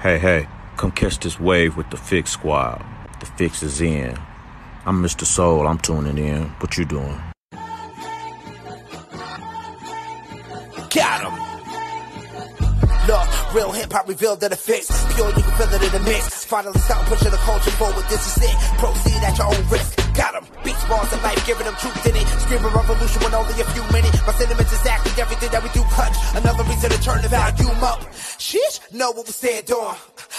Hey, hey, come catch this wave with the Fix Squad. The fix is in. I'm Mr. Soul, I'm tuning in. What you doing? Got him. Look, real hip hop revealed that it fits. Pure, you can feel it in the mix. Finally stop pushing the culture forward. This is it. Proceed at your own risk. Got him. Beats, bars, and life, giving them truth in it. Screaming revolution with only a few minutes. My sentiments exactly everything that we do clutch. Another reason to turn the volume up. Sheesh, know what we stand on.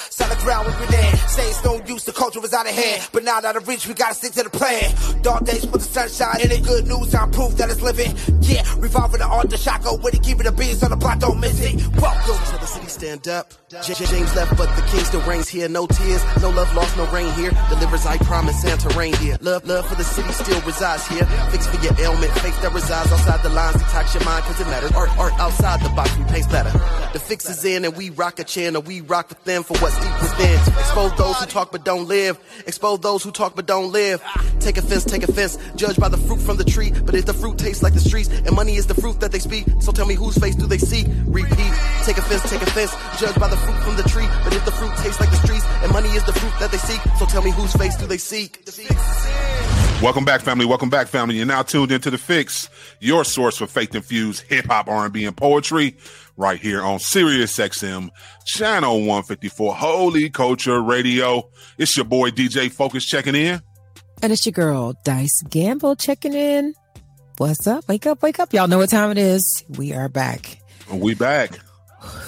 Solid ground we been in. it's no use, the culture was out of hand. But now out of reach, we gotta stick to the plan. Dark days put the sunshine in it. Good news, I'm proof that it's living. Yeah, revolving the art, the shotgun with it. Keeping the beats on the block, don't miss it. Welcome to the city, stand up. James left, but the king still reigns here. No tears, no love lost, no rain here. Delivers, I promise, Santa rain here. Love, love for the city still resides here. Fix for your ailment, faith that resides outside the lines. Detox your mind, cause it matters. Art, art outside the box, we paint better. The fix is in, and we rock a channel. We rock with them for what's deep within. Expose those who talk but don't live. Expose those who talk but don't live. Take offense, take offense. Judge by the fruit from the tree. But if the fruit tastes like the streets, and money is the fruit that they speak, so tell me whose face do they see? Repeat. Take offense, take offense. Judge by the fruit from the tree. But if the fruit tastes like the streets, and money is the fruit that they seek, so tell me whose face do they seek? Welcome back, family. Welcome back, family. You're now tuned into the Fix, your source for faith-infused hip hop, R&B, and poetry, right here on Sirius XM, channel 154, Holy Culture Radio. It's your boy DJ Focus checking in. And it's your girl, Dice Gamble, checking in. What's up? Wake up, wake up. Y'all know what time it is. We are back. We back.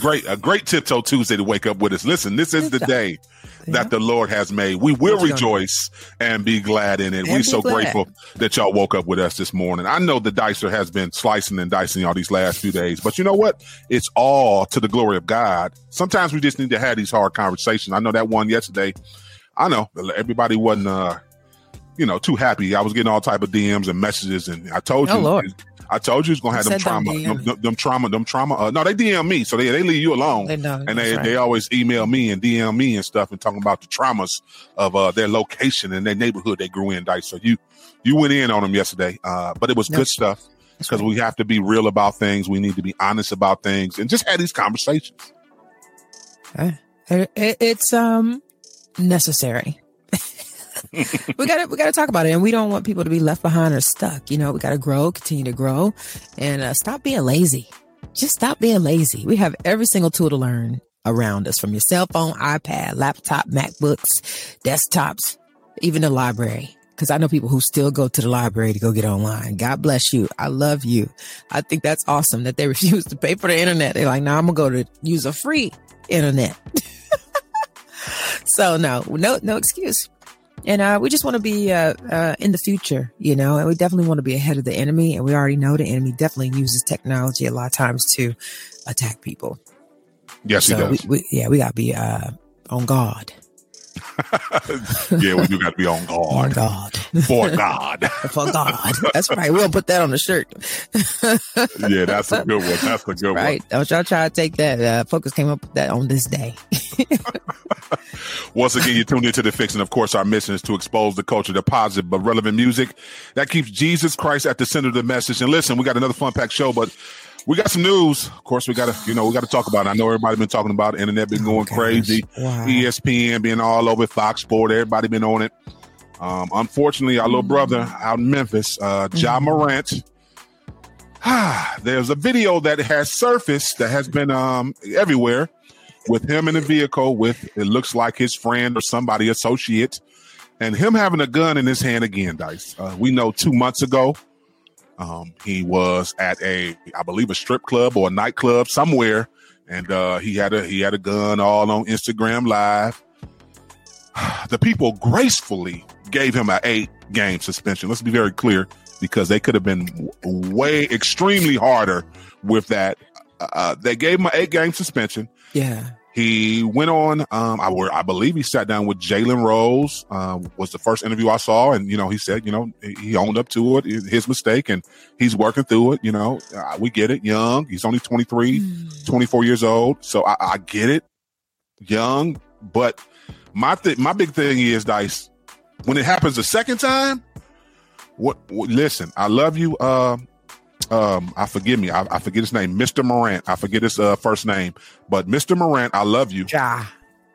Great, a great tiptoe Tuesday to wake up with us. Listen, this is the day that the Lord has made. We will rejoice and be glad in it. And We're so glad. grateful that y'all woke up with us this morning. I know the dicer has been slicing and dicing y'all these last few days, but you know what? It's all to the glory of God. Sometimes we just need to have these hard conversations. I know that one yesterday. I know everybody wasn't, uh, you know, too happy. I was getting all type of DMs and messages, and I told you, Oh, Lord. I told you, it's gonna have them trauma, them, them, them trauma, them trauma. Uh, no, they DM me, so they they leave you alone, They know, and they right. they always email me and DM me and stuff, and talking about the traumas of uh, their location and their neighborhood they grew in. Dice, so you you went in on them yesterday, uh, but it was good stuff because we have to be real about things. We need to be honest about things, and just have these conversations. Eh, it- it- it's um necessary. we got to we got to talk about it, and we don't want people to be left behind or stuck. You know, we got to grow, continue to grow, and uh, stop being lazy. Just stop being lazy. We have every single tool to learn around us, from your cell phone, iPad, laptop, MacBooks, desktops, even the library. Because I know people who still go to the library to go get online. God bless you. I love you. I think that's awesome that they refuse to pay for the internet. They're like, no, I'm gonna go to use a free internet. so no, no, no excuse. And uh, we just want to be uh, uh, in the future, you know, and we definitely want to be ahead of the enemy. And we already know the enemy definitely uses technology a lot of times to attack people. Yes, he does. We, we, yeah, we got to be uh, on guard. yeah, well, you got to be on guard guard. for God. For God. That's right. We'll put that on the shirt. yeah, that's a good one. That's a good one. Right. Don't y'all try to take that. Uh, Focus came up with that on this day. Once again, you tuned into the fix, and of course, our mission is to expose the culture to positive but relevant music that keeps Jesus Christ at the center of the message. And listen, we got another fun packed show, but we got some news. Of course, we got to, you know, we got to talk about it. I know everybody been talking about it. Internet been going crazy. E Wow. ESPN being all over Fox Sport. Everybody been on it. Um, unfortunately, our little brother out in Memphis, uh, Ja Morant. There's a video that has surfaced that has been um, everywhere with him in a vehicle with it looks like his friend or somebody associate, and him having a gun in his hand again. Dice. Uh, we know two months ago, um, he was at a, I believe, a strip club or a nightclub somewhere, and uh, he had a he had a gun all on Instagram Live. The people gracefully gave him an eight game suspension. Let's be very clear because they could have been way extremely harder with that. Uh, they gave him an eight game suspension. Yeah. He went on. Um, I were, I believe he sat down with Jalen Rose. Uh, was the first interview I saw, and you know he said, you know, he owned up to it, his mistake, and he's working through it. You know, uh, we get it. Young, he's only 23, 24 years old, so I, I get it. Young, but my th- my big thing is Dice. When it happens the second time, what? what listen, I love you. Um, um, I forgive me. I, I forget his name, Mr. Morant. I forget his uh, first name, but Mr. Morant, I love you. Ja.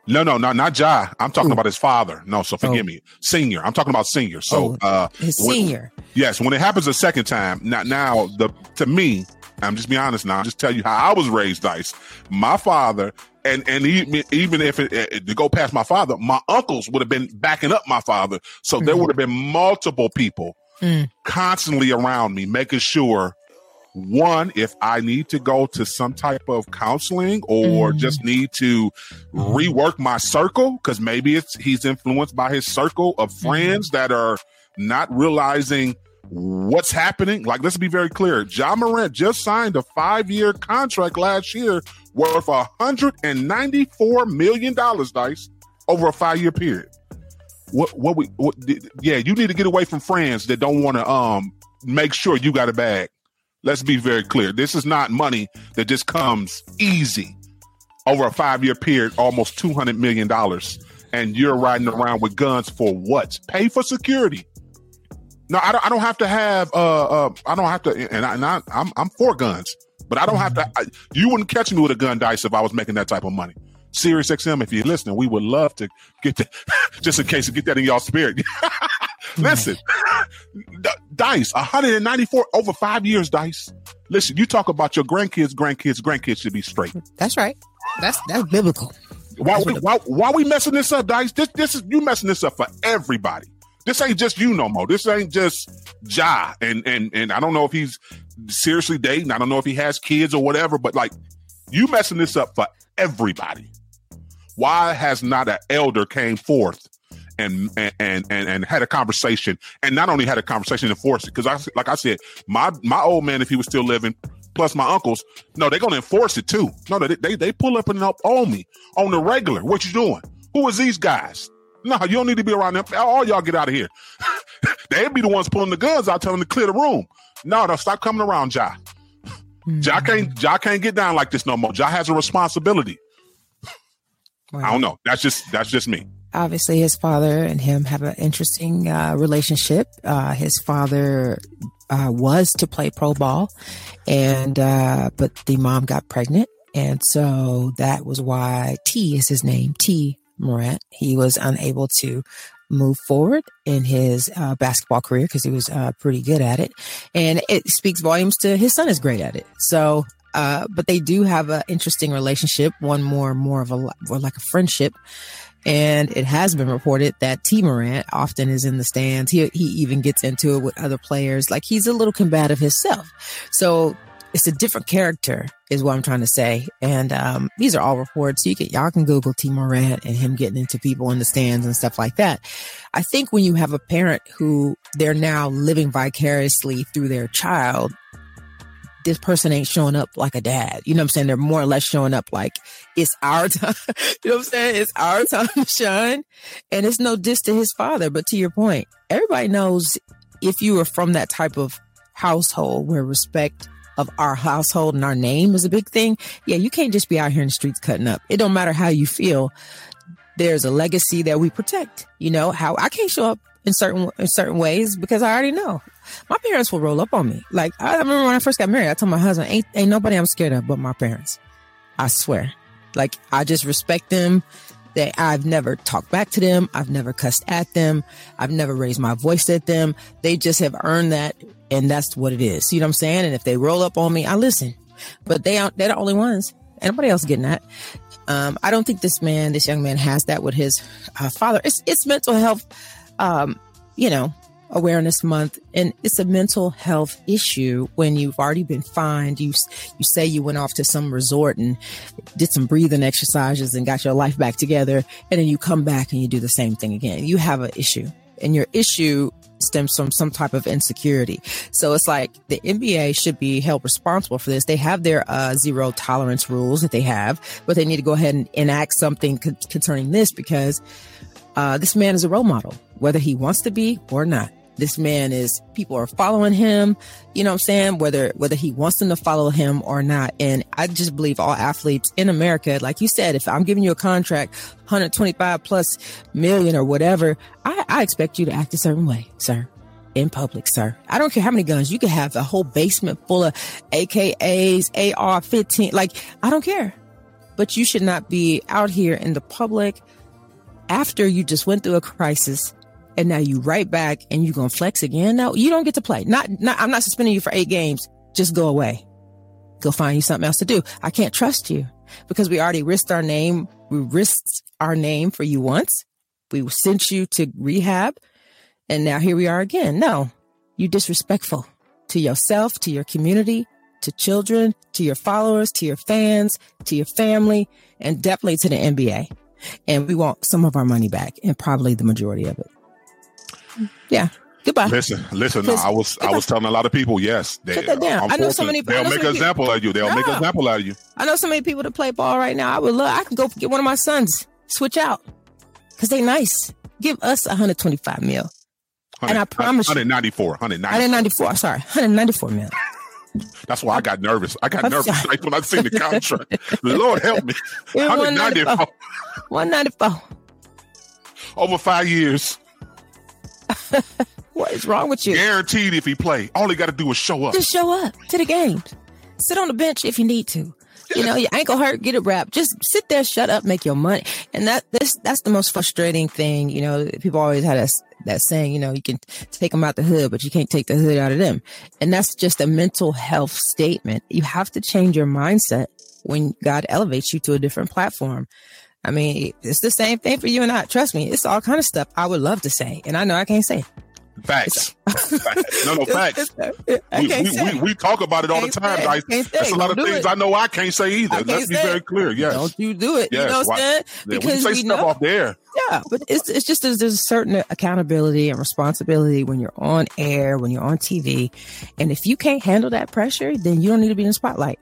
No, no, no, not Ja. I'm talking Ooh. about his father. No, so forgive oh. me. Senior. I'm talking about senior. So oh, uh his when, senior. Yes, when it happens a second time, now now the to me, I'm just be honest now, I'll just tell you how I was raised dice. My father and and even, even if it, it, to go past my father, my uncles would have been backing up my father. So mm-hmm. there would have been multiple people mm. constantly around me, making sure one, if I need to go to some type of counseling or mm. just need to rework my circle, because maybe it's he's influenced by his circle of mm-hmm. friends mm. that are not realizing what's happening. Like, let's be very clear. Ja Morant just signed a five year contract last year worth $194 million, Dice, over a five year period. What, what we, what, yeah, you need to get away from friends that don't want to, um, make sure you got a bag. Let's be very clear. This is not money that just comes easy over a five year period, almost $200 million. And you're riding around with guns for what? Pay for security. No, I don't, I don't have to have, uh, uh, I don't have to, and, I, and I, I'm, I'm for guns, but I don't have to, I, you wouldn't catch me with a gun dice if I was making that type of money. Sirius XM, if you're listening, we would love to get that, just in case get that in y'all spirit. Listen, Dice, 194 over five years, Dice. Listen, you talk about your grandkids, grandkids, grandkids should be straight. That's right. That's that's biblical. Why we, why why we messing this up, Dice? This this is you messing this up for everybody. This ain't just you no more. This ain't just Ja. And and and I don't know if he's seriously dating. I don't know if he has kids or whatever, but like you messing this up for everybody. Why has not an elder came forth and and and and had a conversation, and not only had a conversation, enforce it. Because I, like I said, my my old man, if he was still living, plus my uncles, no, they're gonna enforce it too. No, they they, they pull up and help on me on the regular. What you doing? Who is these guys? No, you don't need to be around them. All y'all get out of here. They'd be the ones pulling the guns out, telling them to clear the room. No, they'll stop coming around, Ja. Mm-hmm. Ja can't Ja can't get down like this no more. Ja has a responsibility. I don't know. That's just that's just me obviously his father and him have an interesting uh, relationship. Uh, his father uh, was to play pro ball, and uh, but the mom got pregnant, and so that was why T is his name. Tee Morant. He was unable to move forward in his uh, basketball career because he was uh, pretty good at it, and it speaks volumes to his son is great at it. So uh, but they do have an interesting relationship, one more more of a like a friendship. And it has been reported that Tee Morant often is in the stands. He, he even gets into it with other players. Like he's a little combative himself. So it's a different character is what I'm trying to say. And um, these are all reports. You can y'all can Google Tee Morant and him getting into people in the stands and stuff like that. I think when you have a parent who they're now living vicariously through their child, this person ain't showing up like a dad. You know what I'm saying? They're more or less showing up like it's our time. you know what I'm saying? It's our time to shine. And it's no diss to his father. But to your point, everybody knows if you are from that type of household where respect of our household and our name is a big thing. Yeah, you can't just be out here in the streets cutting up. It don't matter how you feel. There's a legacy that we protect. You know how I can't show up in certain in certain ways because I already know my parents will roll up on me. Like I remember when I first got married, I told my husband, "Ain't ain't nobody I'm scared of but my parents." I swear. Like I just respect them. That I've never talked back to them. I've never cussed at them. I've never raised my voice at them. They just have earned that, and that's what it is. You know what I'm saying? And if they roll up on me, I listen. But they aren't. They're the only ones. Anybody else getting that? Um, I don't think this man, this young man, has that with his uh, father. It's it's mental health um, you know, awareness month and it's a mental health issue when you've already been fined. You you say you went off to some resort and did some breathing exercises and got your life back together and then you come back and you do the same thing again. You have an issue and your issue stems from some type of insecurity. So it's like the nba should be held responsible for this. They have their uh, zero tolerance rules that they have but they need to go ahead and enact something concerning this because uh, this man is a role model, whether he wants to be or not. This man is people are following him, you know what I'm saying, whether whether he wants them to follow him or not. And I just believe all athletes in America, like you said, if I'm giving you a contract, 125 plus million or whatever, I, I expect you to act a certain way, sir in public, sir. I don't care how many guns you could have a whole basement full of AKAs, AR 15. Like, I don't care. but you should not be out here in the public after you just went through a crisis and now you right back and you're gonna flex again. No, you don't get to play. Not, not I'm not suspending you for eight games. Just go away. Go find you something else to do. I can't trust you because we already risked our name. We risked our name for you once. We sent you to rehab and now here we are again. No, you disrespectful to yourself, to your community, to children, to your followers, to your fans, to your family, and definitely to the NBA. And we want some of our money back and probably the majority of it. Yeah. Goodbye. Listen, listen. No, I was I was telling a lot of people, yes, they, Shut that down. Uh, I know so many. They'll make an example of you. They'll make an example out of you. I know so many people that play ball right now. I would love. I can go get one of my sons. Switch out because they nice. Give us 125 mil. And I promise you- 194, 194. 194. Sorry, 194 mil. That's why I got nervous. I got I'm nervous sorry. when I seen the contract. Lord help me. Yeah, 194 194. over five years, What is wrong with you? guaranteed. If he play, all he got to do is show up. Just show up to the games. Sit on the bench if you need to. You know, your ankle hurt, get it wrapped. Just sit there, shut up, make your money. And that this that's the most frustrating thing. You know, people always had that that saying. You know, you can take them out the hood, but you can't take the hood out of them. And that's just a mental health statement. You have to change your mindset when God elevates you to a different platform. I mean, it's the same thing for you and I. Trust me, it's all kind of stuff I would love to say, and I know I can't say. Facts. Facts. No, no facts. We, we, we, we talk about it all the time, say. guys. Can't. There's a lot of things it. I know I can't say either. Let's be very clear. Yes. Don't you do it. yes. You know what I'm saying? Yeah, we Because say we stuff know. off there. Yeah, but it's it's just there's, there's a certain accountability and responsibility when you're on air, when you're on TV, and if you can't handle that pressure, then you don't need to be in the spotlight.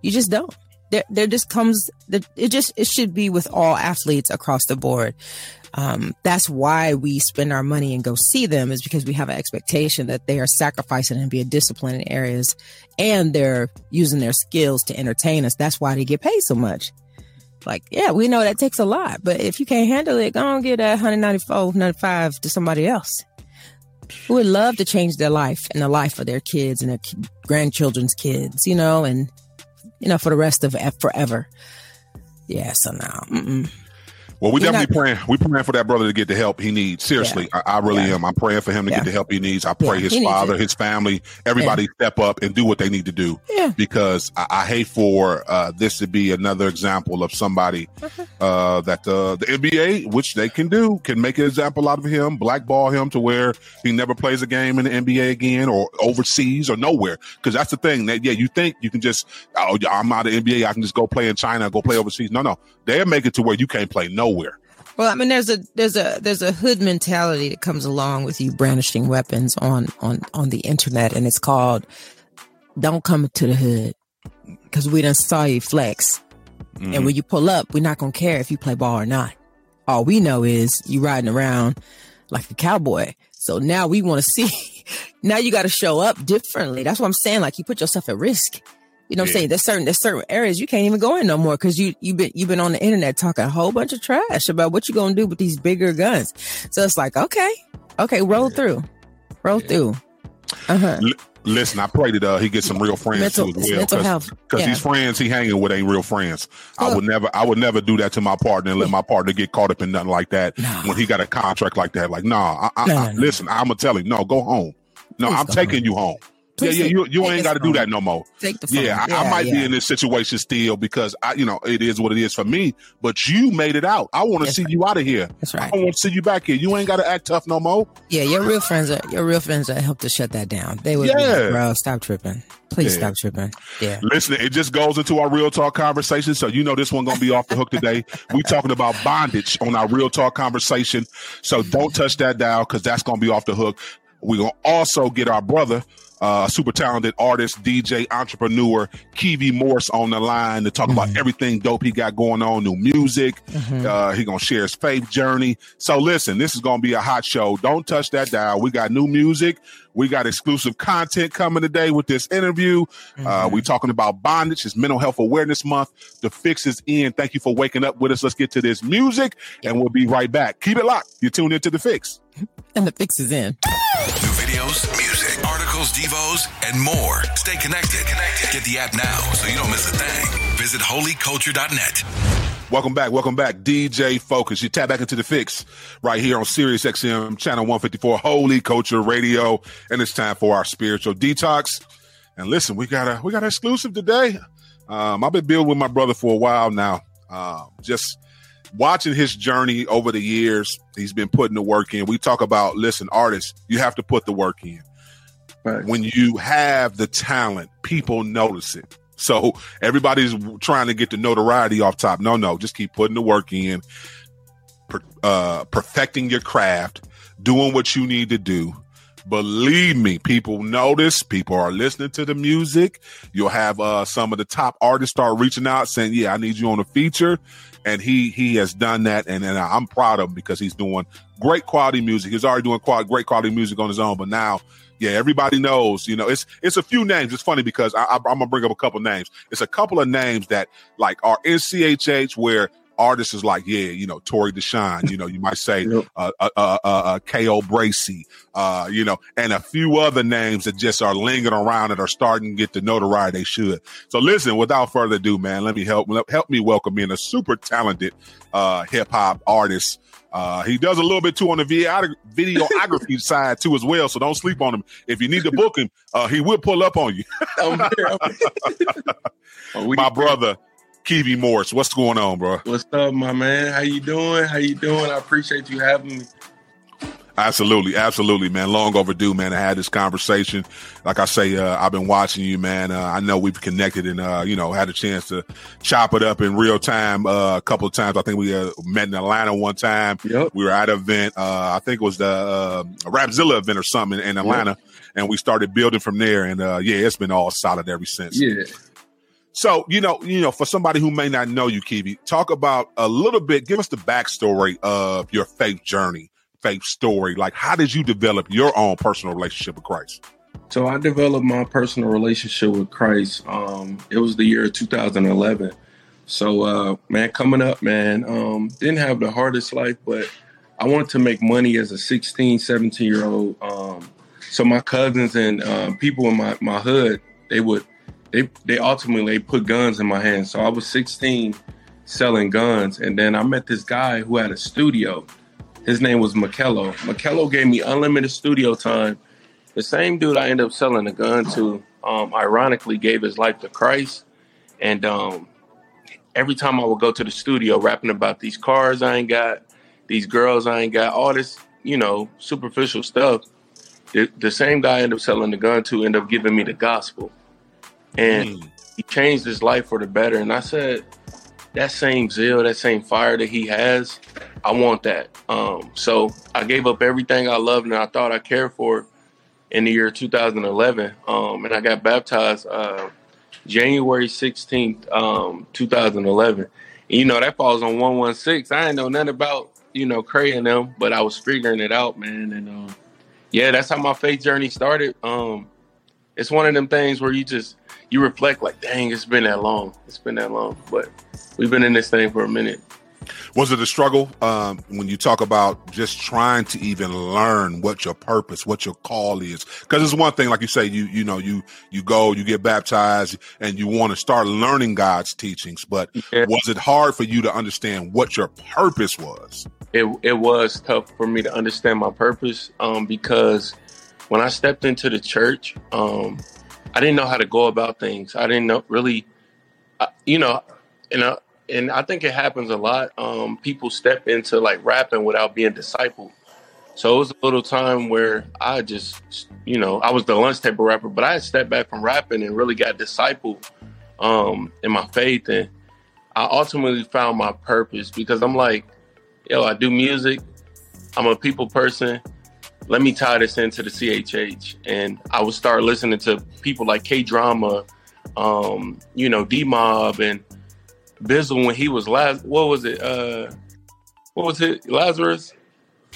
You just don't. There, there just comes. It just it should be with all athletes across the board. Um, that's why we spend our money and go see them is because we have an expectation that they are sacrificing and being disciplined in areas, and they're using their skills to entertain us. That's why they get paid so much. Like, yeah, we know that takes a lot, but if you can't handle it, go and get that 194, 95 to somebody else who would love to change their life and the life of their kids and their grandchildren's kids, you know, and, you know, for the rest of forever. Yeah, so now. Well, we You're definitely not- praying. We praying for that brother to get the help he needs. Seriously, I, I really Yeah. am. I'm praying for him to Yeah. get the help he needs. I pray Yeah, his father, his family, everybody step up and do what they need to do. Yeah. Because I, I hate for uh, this to be another example of somebody Uh-huh. uh, that uh, the NBA, which they can do, can make an example out of him, blackball him to where he never plays a game in the NBA again or overseas or nowhere. Because that's the thing that yeah, you think you can just oh yeah, I'm out of NBA, I can just go play in China, go play overseas. No, no, they'll make it to where you can't play nowhere. Well, I mean, there's a there's a there's a hood mentality that comes along with you brandishing weapons on on on the internet, and it's called "Don't come to the hood" because we done saw you flex, and mm-hmm. when you pull up, we're not gonna care if you play ball or not. All we know is you riding around like a cowboy. So now we want to see. now you got to show up differently. That's what I'm saying. Like you put yourself at risk. You know what I'm saying? There's certain there's certain areas you can't even go in no more because you you've been you've been on the internet talking a whole bunch of trash about what you're gonna do with these bigger guns. So it's like, okay, okay, roll through, roll through. Uh huh. L- listen, I pray that uh, he gets some real friends Mental- too as well. Because yeah. these friends he hanging with ain't real friends. I would never, I would never do that to my partner and let my partner get caught up in nothing like that No. when he got a contract like that. Like, nah, I, I, No, I- no, no. listen, I'm gonna tell him, no, go home. No, Please I'm taking home. you home. Yeah, yeah, you, you ain't got to do that no more. Take the phone. Yeah, I, I might be in this situation still because I, you know, it is what it is for me. But you made it out. I want to see right. you out of here. That's I right. don't want to see you back here. You ain't got to act tough no more. Yeah, your real friends are your real friends that help to shut that down. They would Yeah. like, bro, stop tripping. Please Yeah. stop tripping. Yeah. Listen, it just goes into our real talk conversation. So you know this one gonna be off the hook today. We talking about bondage on our real talk conversation. So don't touch that dial because that's gonna be off the hook. We're gonna also get our brother, uh, super talented artist, DJ, entrepreneur, Kevi Morse on the line to talk about everything dope he got going on, new music. Uh, he gonna share his faith journey. So listen, this is gonna be a hot show. Don't touch that dial. We got new music. We got exclusive content coming today with this interview. Uh, we talking about bondage. It's Mental Health Awareness Month. The fix is in. Thank you for waking up with us. Let's get to this music, and we'll be right back. Keep it locked. You're tuned into the fix. And the fix is in. New videos, music, devos, and more. Stay connected. Get the app now so you don't miss a thing. visit holyculture.net. Welcome back. Welcome back. DJ Focus. You tap back into the fix right here on Sirius XM channel 154 Holy Culture Radio. And it's time for our spiritual detox. And listen, we got a we got an exclusive today. Um, I've been building with my brother for a while now. Uh, just watching his journey over the years, he's been putting the work in. We talk about listen, artists, you have to put the work in. Right. When you have the talent, people notice it. So everybody's trying to get the notoriety off top. No, no, just keep putting the work in, uh, perfecting your craft, doing what you need to do. Believe me, people notice. People are listening to the music. You'll have uh, some of the top artists start reaching out, saying, "Yeah, I need you on a feature," and he he has done that, and, and I'm proud of him because he's doing great quality music. He's already doing quite, great quality music on his own, but now yeah, everybody knows. You know, it's it's a few names. It's funny because I, I, I'm gonna bring up a couple names. It's a couple of names that like are in CHH where artists is like, yeah, you know, Torey D'Shaun, you know, you might say Yep. uh, uh, uh, uh, uh, K.O. Bracy, uh, you know, and a few other names that just are lingering around that are starting to get the notoriety they should. So listen, without further ado, man, let me help help me welcome in a super talented uh, hip hop artist. Uh, he does a little bit too on the video- videography side too as well. So don't sleep on him. If you need to book him, uh, he will pull up on you. I'm here. I'm here. Oh, My brother, Kevi Morris, what's going on, bro? What's up, my man? How you doing? How you doing? I appreciate you having me. Absolutely, absolutely, man. Long overdue, man. I had this conversation. Like I say, uh, I've been watching you, man. Uh, I know we've connected and, uh, you know, had a chance to chop it up in real time uh, a couple of times. I think we uh, met in Atlanta one time. Yep. We were at an event. Uh, I think it was the uh, Rapzilla event or something in, in Atlanta. And we started building from there. And uh, yeah, it's been all solid ever since. Yeah. So, you know, you know, for somebody who may not know you, Kevi, talk about a little bit, give us the backstory of your faith journey, faith story. Like, how did you develop your own personal relationship with Christ? So I developed my personal relationship with Christ. Um, it was the year 2011. So uh, man, coming up, man, um, didn't have the hardest life, but I wanted to make money as a 16, 17 year old. Um, so my cousins and uh, people in my, my hood, they would they they ultimately put guns in my hands. So I was 16 selling guns, and then I met this guy who had a studio. His name was Makello. Makello gave me unlimited studio time. The same dude I ended up selling a gun to, um, ironically, gave his life to Christ. And um, every time I would go to the studio rapping about these cars I ain't got, these girls I ain't got, all this, you know, superficial stuff, the, the same guy I ended up selling the gun to ended up giving me the gospel. And Mm. he changed his life for the better. And I said, that same zeal, that same fire that he has, I want that. Um, so I gave up everything I loved and I thought I cared for in the year 2011. Um, and I got baptized uh, January 16th, um, 2011. And, you know, that falls on 116. I didn't know nothing about, you know, Cray and them, but I was figuring it out, man. And um, yeah, that's how my faith journey started. Um, it's one of them things where you just, you reflect like, dang, it's been that long. It's been that long. But we've been in this thing for a minute. Was it a struggle um, when you talk about just trying to even learn what your purpose, what your call is? Because it's one thing, like you say, you you know, you you go, you get baptized, and you want to start learning God's teachings. But Yeah. was it hard for you to understand what your purpose was? it it was tough for me to understand my purpose um, because when I stepped into the church, um, I didn't know how to go about things. I didn't know really, uh, you know, and uh, and I think it happens a lot. Um, people step into like rapping without being discipled. So it was a little time where I just, you know, I was the lunch table rapper, but I stepped back from rapping and really got discipled um, in my faith, and I ultimately found my purpose because I'm like, yo, I do music. I'm a people person. Let me tie this into the CHH. And I would start listening to people like K Drama, um, you know, D Mob and Bizzle when he was last. What was it? Uh, what was it? Lazarus?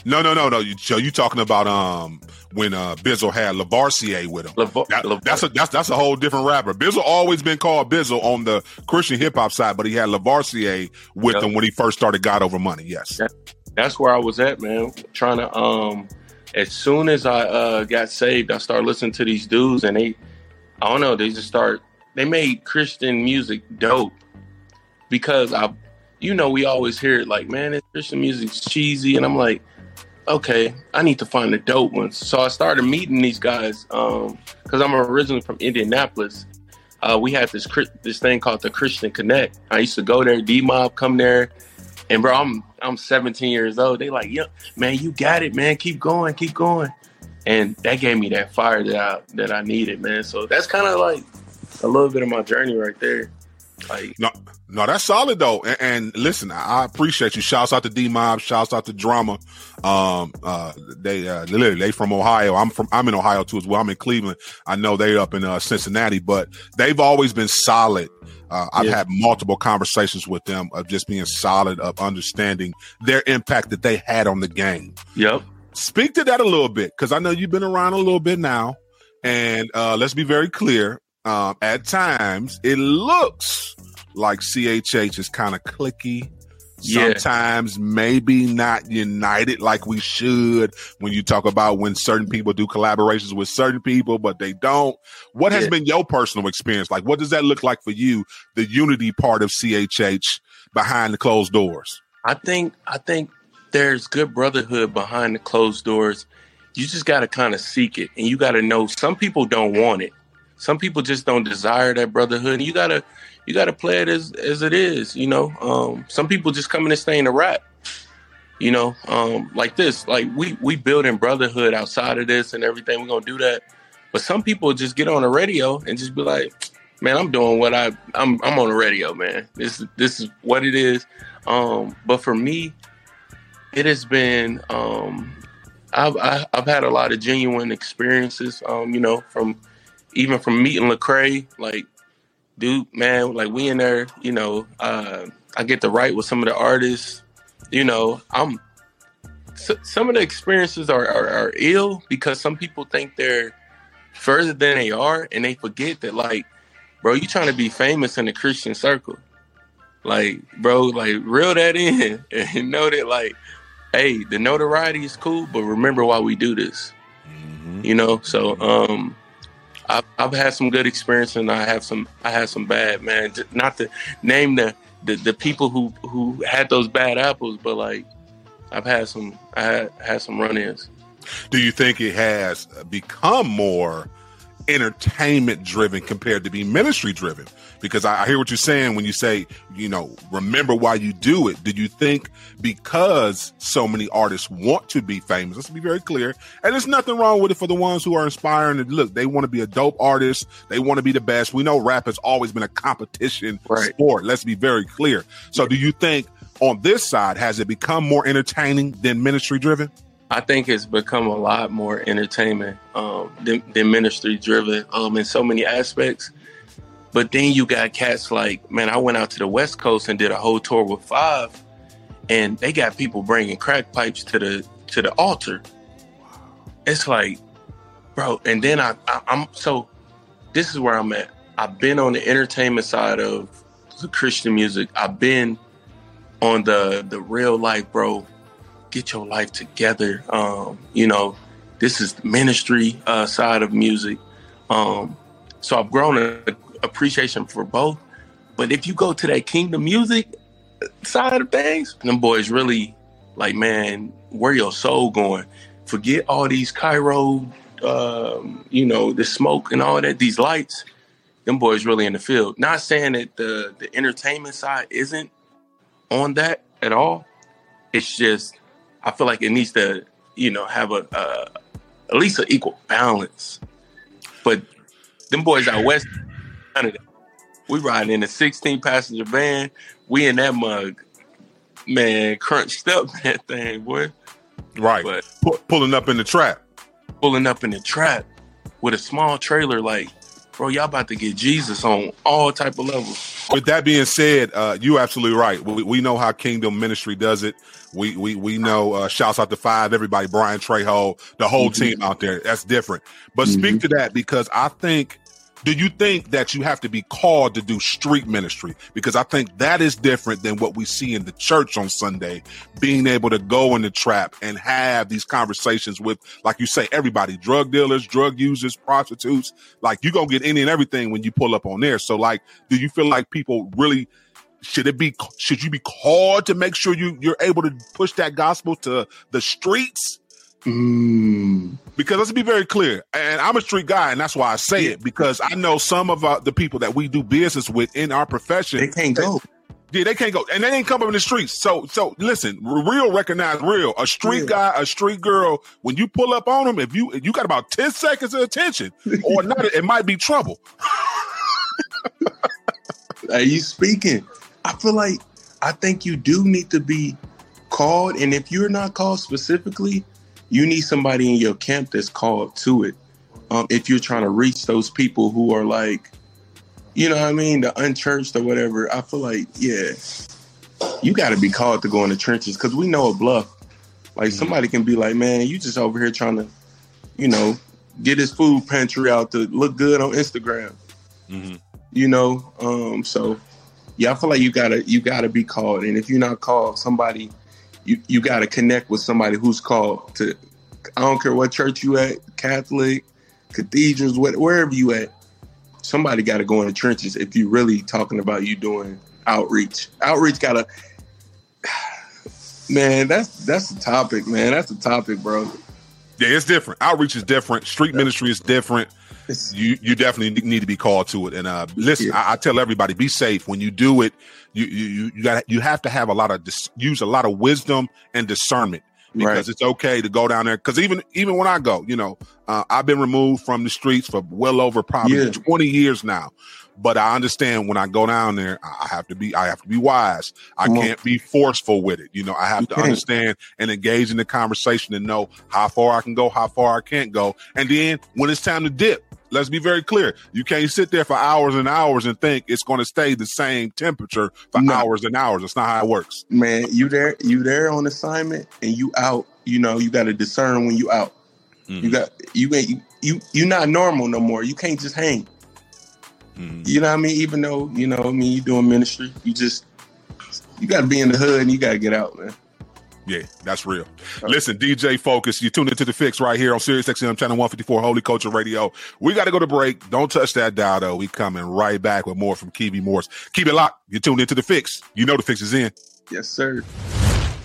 No, no, no, no. You, so you talking about um when uh Bizzle had Lavarsier with him? That- that's a that's that's a whole different rapper. Bizzle always been called Bizzle on the Christian hip hop side, but he had Lavarsier with Yep. him when he first started God Over Money. Yes. Yeah. That's where I was at, man. Trying to um as soon as I uh got saved, I started listening to these dudes and they I don't know, they just start they made Christian music dope. because I, you know, we always hear it like, man, Christian music's cheesy, and I'm like, okay, I need to find the dope ones. So I started meeting these guys because um, I'm originally from Indianapolis. Uh, we had this this thing called the Christian Connect. I used to go there, D Mob come there, and bro, I'm I'm 17 years old. They like, yeah, man, you got it, man. Keep going, keep going, and that gave me that fire that I that I needed, man. So that's kind of like a little bit of my journey right there. Like, no, no, that's solid though. And, and listen, I appreciate you. Shouts out to D Mob. Shouts out to Drama. Um, uh, they, uh, literally, they from Ohio. I'm from, I'm in Ohio too as well. I'm in Cleveland. I know they up in uh, Cincinnati, but they've always been solid. Uh, I've yeah. had multiple conversations with them of just being solid, of understanding their impact that they had on the game. Yep. Speak to that a little bit because I know you've been around a little bit now, and uh, let's be very clear um, at times it looks like CHH is kind of clicky. Yeah. Sometimes maybe not united like we should when you talk about when certain people do collaborations with certain people, but they don't. What yeah. has been your personal experience? Like, what does that look like for you? The unity part of CHH behind the closed doors. I think, I think there's good brotherhood behind the closed doors. You just got to kind of seek it and you got to know some people don't want it. Some people just don't desire that brotherhood. You gotta you gotta play it as as it is, you know. Um, some people just come in and stay in the rap. You know, um, like this. Like we we building brotherhood outside of this and everything. We're gonna do that. But some people just get on the radio and just be like, Man, I'm doing what I I'm I'm on the radio, man. This this is what it is. Um, but for me, it has been um I've I, have i have had a lot of genuine experiences, um, you know, from even from meeting Lecrae, like, dude, man, like we in there, you know, uh, I get to write with some of the artists, you know, I'm so, some of the experiences are, are, are ill because some people think they're further than they are and they forget that like, bro, you trying to be famous in the Christian circle. Like, bro, like reel that in and know that like, hey, the notoriety is cool, but remember why we do this. Mm-hmm. You know, so um I've, I've had some good experience and I have some I had some bad man. Not to name the, the the people who who had those bad apples, but like I've had some I had, had some run-ins. Do you think it has become more entertainment driven compared to be ministry driven? Because I, I, hear what you're saying when you say, you know, remember why you do it. Did you think because so many artists want to be famous? Let's be very clear. And there's nothing wrong with it for the ones who are inspiring and look, they want to be a dope artist. They want to be the best. We know rap has always been a competition right. sport. Let's be very clear. So do you think on this side, has it become more entertaining than ministry driven? I think it's become a lot more entertainment um, than, than, ministry driven um, in so many aspects. But then you got cats like, man, I went out to the West Coast and did a whole tour with Five, and they got people bringing crack pipes to the to the altar. It's like, bro. And then I, I I'm so. This is where I'm at. I've been on the entertainment side of the Christian music. I've been on the the real life, bro get your life together. Um, you know, this is ministry uh, side of music. Um, so I've grown an appreciation for both. But if you go to that kingdom music side of things, them boys really like, man, where your soul going? Forget all these pyro, um, you know, the smoke and all that, these lights. Them boys really in the field. Not saying that the the entertainment side isn't on that at all. It's just I feel like it needs to, you know, have a uh, at least an equal balance. But them boys out west. We riding in a 16 passenger van. We in that mug, man, crunched up that thing, boy. Right. But P- pulling up in the trap. Pulling up in the trap with a small trailer, like, bro, y'all about to get Jesus on all type of levels. With that being said, uh, you absolutely right. We, we know how Kingdom Ministry does it. We we we know. Uh, shouts out to five everybody, Brian Trejo, the whole mm-hmm. team out there. That's different. But mm-hmm. speak to that because I think. Do you think that you have to be called to do street ministry? Because I think that is different than what we see in the church on Sunday, being able to go in the trap and have these conversations with, like you say, everybody, drug dealers, drug users, prostitutes. Like you're going to get any and everything when you pull up on there. So like, do you feel like people really should it be should you be called to make sure you you're able to push that gospel to the streets? Mm. Because let's be very clear, and I'm a street guy, and that's why I say it because I know some of uh, the people that we do business with in our profession. They can't go. Yeah, they can't go, and they ain't come up in the streets. So, so listen, real recognize real. A street Yeah. guy, a street girl. When you pull up on them, if you if you got about ten seconds of attention, or not, it might be trouble. Are you speaking? I feel like I think you do need to be called, and if you're not called specifically, you need somebody in your camp that's called to it. Um, if you're trying to reach those people who are like, you know what I mean, the unchurched or whatever, I feel like, yeah, you got to be called to go in the trenches because we know a bluff. Like somebody can be like, man, you just over here trying to, you know, get his food pantry out to look good on Instagram you know um so yeah i feel like you gotta you gotta be called and if you're not called somebody you you gotta connect with somebody who's called to i don't care what church you at catholic cathedrals what, wherever you at somebody gotta go in the trenches if you're really talking about you doing outreach outreach gotta man that's that's the topic man that's the topic bro Yeah, it's different. Outreach is different. Street ministry is different. You you definitely need to be called to it. And uh, listen, Yeah. I, I tell everybody, be safe when you do it. You you you- got you have to have a lot of dis- use a lot of wisdom and discernment because Right. it's okay to go down there. Because even even when I go, you know, uh, I've been removed from the streets for well over probably Yeah. twenty years now. But I understand when I go down there, I have to be I have to be wise. I on. can't be forceful with it. You know, I have You to can't. understand and engage in the conversation and know how far I can go, how far I can't go. And then when it's time to dip, let's be very clear. You can't sit there for hours and hours and think it's going to stay the same temperature for No. hours and hours. That's not how it works. man, you there, you there on assignment, and you out. You know, you got to discern when you out. You got you ain't you, you you not normal no more. You can't just hang. Mhm. You know what I mean? Even though you know, I mean, you doing ministry, you just you got to be in the hood and you got to get out, man. Yeah, that's real. Listen, DJ Focus, you tuned into the fix right here on Sirius XM channel 154 Holy Culture Radio. We got to go to break. Don't touch that dial though. We coming right back with more from Kevi Morse. Keep it locked. You tuned into the fix. You know the fix is in. Yes, sir.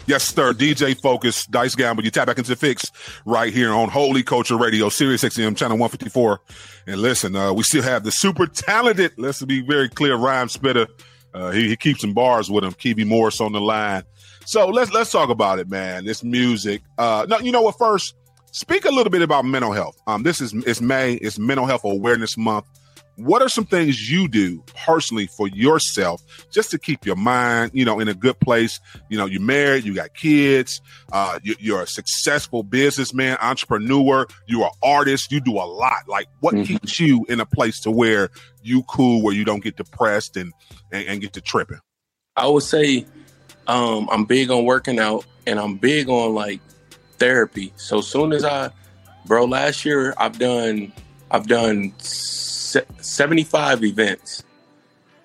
Yes, sir. DJ Focus, Dice Gamble. You tap back into the fix right here on Holy Culture Radio, Sirius XM channel 154. And listen, uh, we still have the super talented, let's be very clear, rhyme spitter. Uh, he, he keeps some bars with him. Kevi Morris on the line. So let's let's talk about it, man. This music. Uh, no, you know what? First, speak a little bit about mental health. Um, this is it's May. It's Mental Health Awareness Month. What are some things you do personally for yourself just to keep your mind, you know, in a good place? You know, you're married, you got kids, uh, you, you're a successful businessman, entrepreneur, you're an artist, you do a lot. Like, what Mhm. keeps you in a place to where you cool, where you don't get depressed and and, and get to tripping? I would say um, I'm big on working out and I'm big on like therapy. So soon as I, bro, last year I've done I've done se- 75 events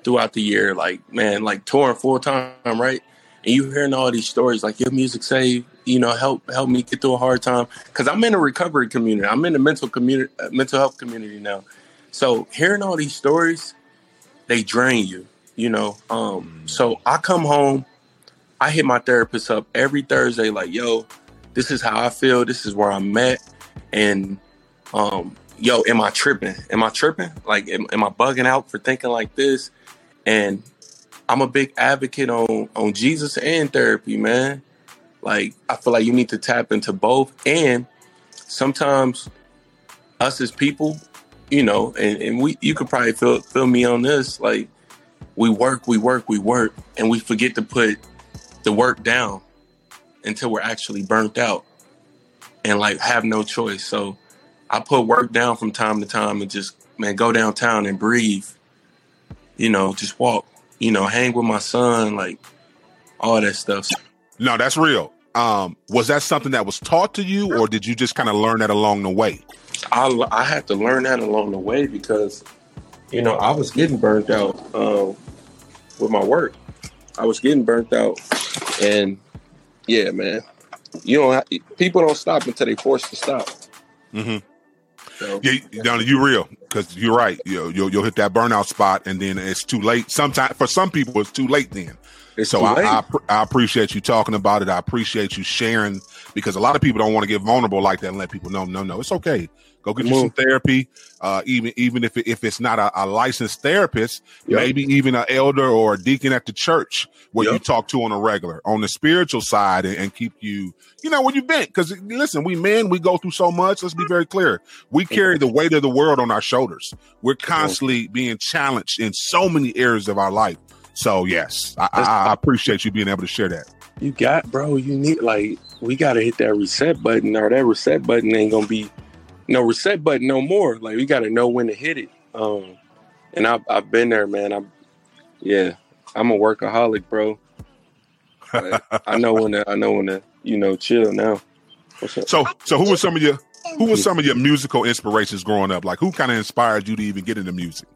throughout the year. Like man, like touring full time, right? And you hearing all these stories like your music saved, you know, help help me get through a hard time. Because I'm in a recovery community. I'm in the mental community, uh, mental health community now. So hearing all these stories, they drain you you know um so i come home i hit my therapist up every thursday like yo this is how i feel this is where i'm at and um yo am i tripping? Am i tripping? Like am, am i bugging out for thinking like this? And i'm a big advocate on on jesus and therapy man. Like i feel like you need to tap into both and sometimes us as people you know and, and we you could probably feel feel me on this like we work, we work, we work, and we forget to put the work down until we're actually burnt out and like have no choice. So I put work down from time to time and just man go downtown and breathe. You know, just walk. You know, hang with my son, like all that stuff. No, that's real. Um, was that something that was taught to you, or did you just kind of learn that along the way? I I had to learn that along the way because you know I was getting burnt out um, with my work. I was getting burnt out, and yeah, man, you know people don't stop until they forced to stop. Mm-hmm. So, Yeah, you, no, you real. because you're right. You you'll you'll hit that burnout spot, and then it's too late. Sometimes for some people, it's too late. Then, It's so I. I I appreciate you talking about it. I appreciate you sharing because a lot of people don't want to get vulnerable like that and let people know. No, no, it's okay. Go get you some therapy. Uh, even even if it, if it's not a, a licensed therapist, Yep. maybe even an elder or a deacon at the church where you talk to on a regular on the spiritual side and, and keep you you know where you've been. Because listen, we men we go through so much. Let's be very clear. We carry the weight of the world on our shoulders. We're constantly being challenged in so many areas of our life. So yes, I, I, I appreciate you being able to share that. You got, bro. You need like we gotta hit that reset button, or that reset button ain't gonna be no reset button no more. Like we gotta know when to hit it. Um, and I've I've been there, man. I'm yeah. I'm a workaholic, bro. But I know when to I know when to you know chill now. So so who were some of your who were some of your musical inspirations growing up? Like who kind of inspired you to even get into music?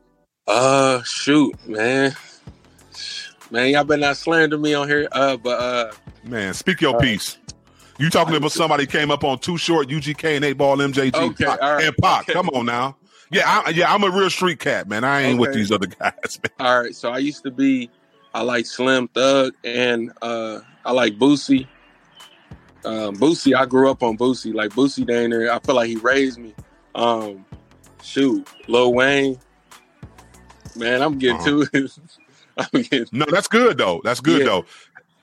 Uh, shoot, man. Man, y'all better not slander me on here. Uh, but uh, Man, speak your piece. You talking about somebody came up on Too Short, UGK, and Eight Ball, MJG, Okay, Pac- right, and Pac. okay. Come on now. Yeah, I, yeah, I'm a real street cat, man. I ain't with these other guys, man. All right, so I used to be, I like Slim Thug and uh I like Boosie. Um, Boosie, I grew up on Boosie. Like Boosie Daner, I feel like he raised me. Um, shoot, Lil Wayne, man, I'm getting Uh-huh. to it. I'm getting, No, that's good though. That's good Yeah. though.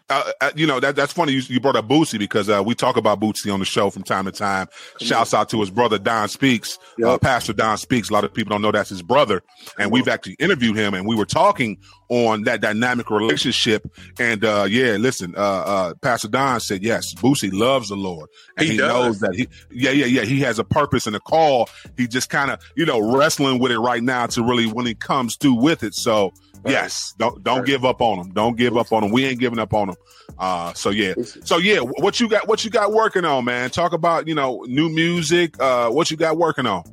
Uh, uh, you know that that's funny. You, you brought up Boosie because uh, we talk about Boosie on the show from time to time. Shouts out to his brother Don Speaks, uh, Pastor Don Speaks. A lot of people don't know that's his brother, and we've actually interviewed him, and we were talking on that dynamic relationship. And uh, yeah, listen, uh, uh, Pastor Don said yes, Boosie loves the Lord, and He he, knows that he, yeah, yeah, yeah, he has a purpose and a call. He just kind of you know wrestling with it right now to really when he comes through with it. So. Right. Yes, don't don't Right. give up on them. Don't give up on them. We ain't giving up on them. Uh, so yeah, so yeah, what you got? What you got working on, man? Talk about you know new music. Uh, what you got working on?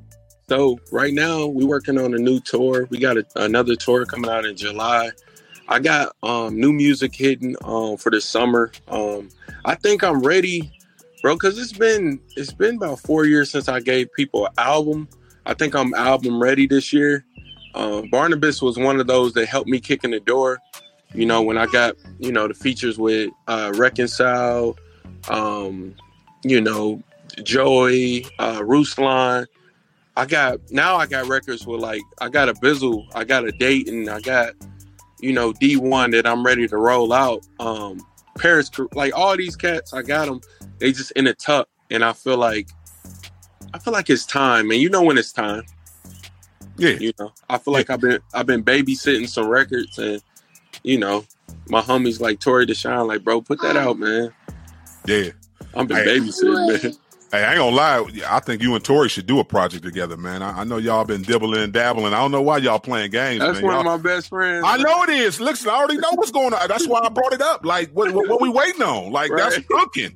So right now we're working on a new tour. We got a, another tour coming out in July. I got um, new music hidden um, for this summer. Um, I think I'm ready, bro. Cause it's been it's been about four years since I gave people an album. I think I'm album ready this year. Um, Barnabas was one of those that helped me kick in the door. You know when I got you know the features with uh, Reconcile, um, you know Joey, uh, Ruslan. I got now I got records with like I got a Bizzle, I got a and I got you know Dee-1 that I'm ready to roll out. Um, Paris, like all these cats, I got them. They just in a tuck, and I feel like I feel like it's time, and you know when it's time. Yeah, You know, I feel like I've been I've been babysitting some records, and you know, my homies like Torey D'Shaun, like bro, put that out, man. yeah. I've been Hey. babysitting, man. Hey, I ain't gonna lie. I think you and Torey should do a project together, man. I, I know y'all been dibbling and dabbling. I don't know why y'all playing games. That's man. one of Y'all- my best friends. I know it is. Listen, I already know what's going on. That's why I brought it up. Like, what, what, what we waiting on? Like, that's Right. cooking.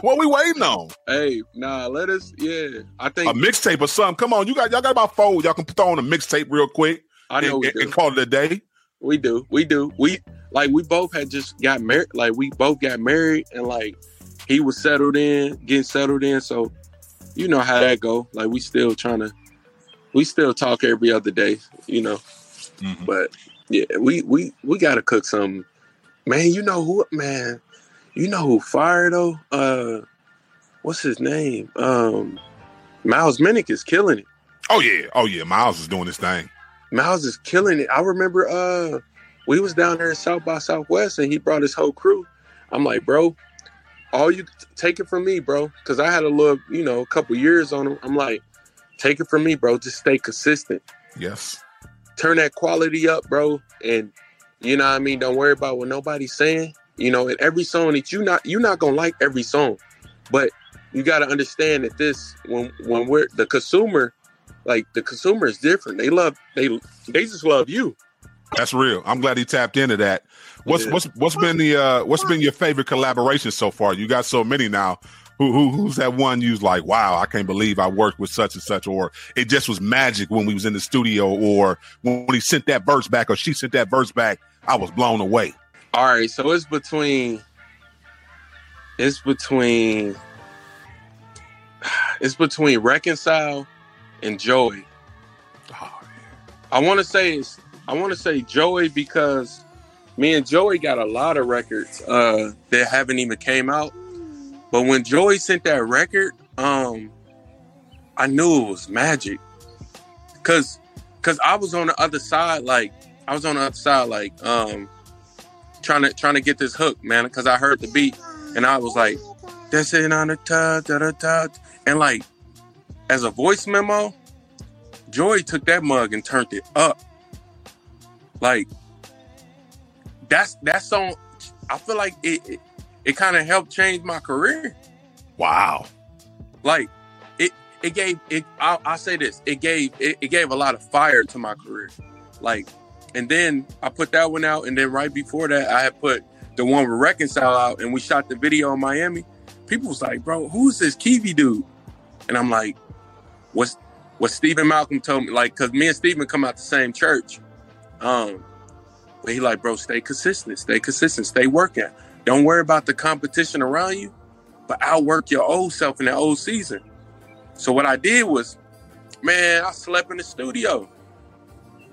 What we waiting on? Hey, nah, let us. Yeah, I think a mixtape or something? Come on, you got y'all got about four. Y'all can throw on a mixtape real quick I know and, we and- and call it a day. We do. We do. We like we both had just got married. Like we both got married, and like he was settled in, getting settled in. So you know how that go. Like we still trying to, we still talk every other day. You know, Mhm. but yeah, we we we got to cook some. Man, you know who? Man, you know who? fired though. Uh, what's his name? Um, Miles Minnick is killing it. Oh yeah, oh yeah. Miles is doing this thing. Miles is killing it. I remember uh we was down there in South by Southwest and he brought his whole crew. I'm like, bro, all you take it from me, bro. Cause I had a little, you know, a couple years on him. I'm like, take it from me, bro. Just stay consistent. Yes. Turn that quality up, bro. And you know what I mean? Don't worry about what nobody's saying. You know, and every song that you not you're not gonna like every song. But you gotta understand that this when when we're the consumer, like the consumer is different. They love they they just love you. That's real. I'm glad he tapped into that. What's Yeah. what's what's been the uh what's been your favorite collaboration so far? You got so many now. Who, who who's that one you's like, wow, I can't believe I worked with such and such, or it just was magic when we was in the studio, or when he sent that verse back, or she sent that verse back, I was blown away. All right, so it's between it's between it's between Reconcile and Joey. I want to say it's I want to say Joey because me and Joey got a lot of records uh, that haven't even came out. But when Joey sent that record, um, I knew it was magic. Cause, cause I was on the other side, like I was on the other side, like um, trying to trying to get this hook, man. Cause I heard the beat, and I was like, "That's it on the top, da da da," and like as a voice memo, Joey took that mug and turned it up. Like that's that song. I feel like it it, it kind of helped change my career. Wow. Like it it gave it. I'll, I'll say this. It gave it, it gave a lot of fire to my career. Like, and then I put that one out, and then right before that, I had put the one with Reconcile out, and we shot the video in Miami. People was like, "Bro, who's this Kevi dude?" And I'm like, "What's what Steven Malcolm told me?" Like, cause me and Steven come out the same church. Um, but he like, bro, stay consistent, stay consistent, stay working. Don't worry about the competition around you, but outwork your old self in the old season. So what I did was, man, I slept in the studio.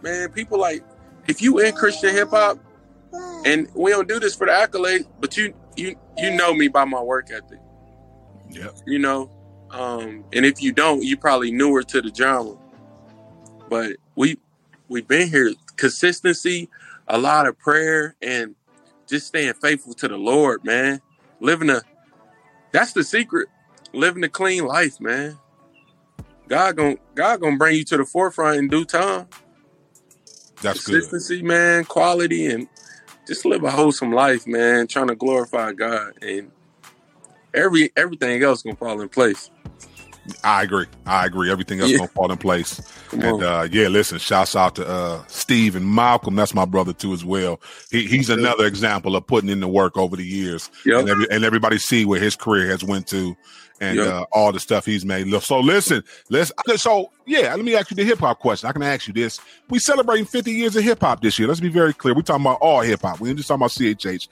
Man, people like, if you in Christian hip hop, and we don't do this for the accolade, but you you you know me by my work ethic. Yeah. You know, um, and if you don't, you probably newer to the genre. But we we've been here. Consistency, a lot of prayer, and just staying faithful to the Lord, man. Living a that's the secret. Living a clean life, man. God gonna God gonna bring you to the forefront in due time. That's good. Consistency, man, quality, and just live a wholesome life, man. Trying to glorify God, and every everything else gonna fall in place. I agree. I agree. Everything else Yeah. gonna fall in place. Come and uh, yeah, listen, shouts out to uh, Steven Malcolm. That's my brother too as well. He, he's another example of putting in the work over the years, Yep. and, every, and everybody see where his career has went to, and Yep. uh, all the stuff he's made. So listen, let's. So yeah, let me ask you the hip hop question. I can ask you this: We celebrating 50 years of hip hop this year. Let's be very clear. We're talking about all hip hop. We ain't just talking about CHH.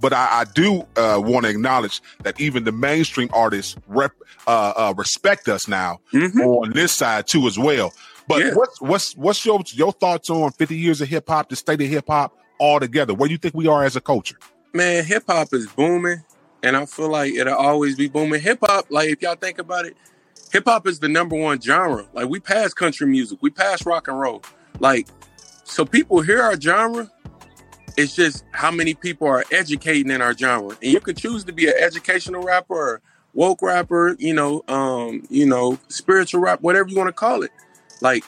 But I, I do uh, want to acknowledge that even the mainstream artists rep, uh, uh, respect us now Mhm. on this side too as well. But Yeah. what's what's what's your your thoughts on 50 years of hip hop, the state of hip hop all together? Where do you think we are as a culture? man, hip hop is booming, and I feel like it'll always be booming. Hip hop, like if y'all think about it, hip hop is the number one genre. Like we pass country music, we pass rock and roll. Like so, people hear our genre. It's just how many people are educating in our genre, and you can choose to be an educational rapper or woke rapper. You know, um, you know, spiritual rap, whatever you want to call it. Like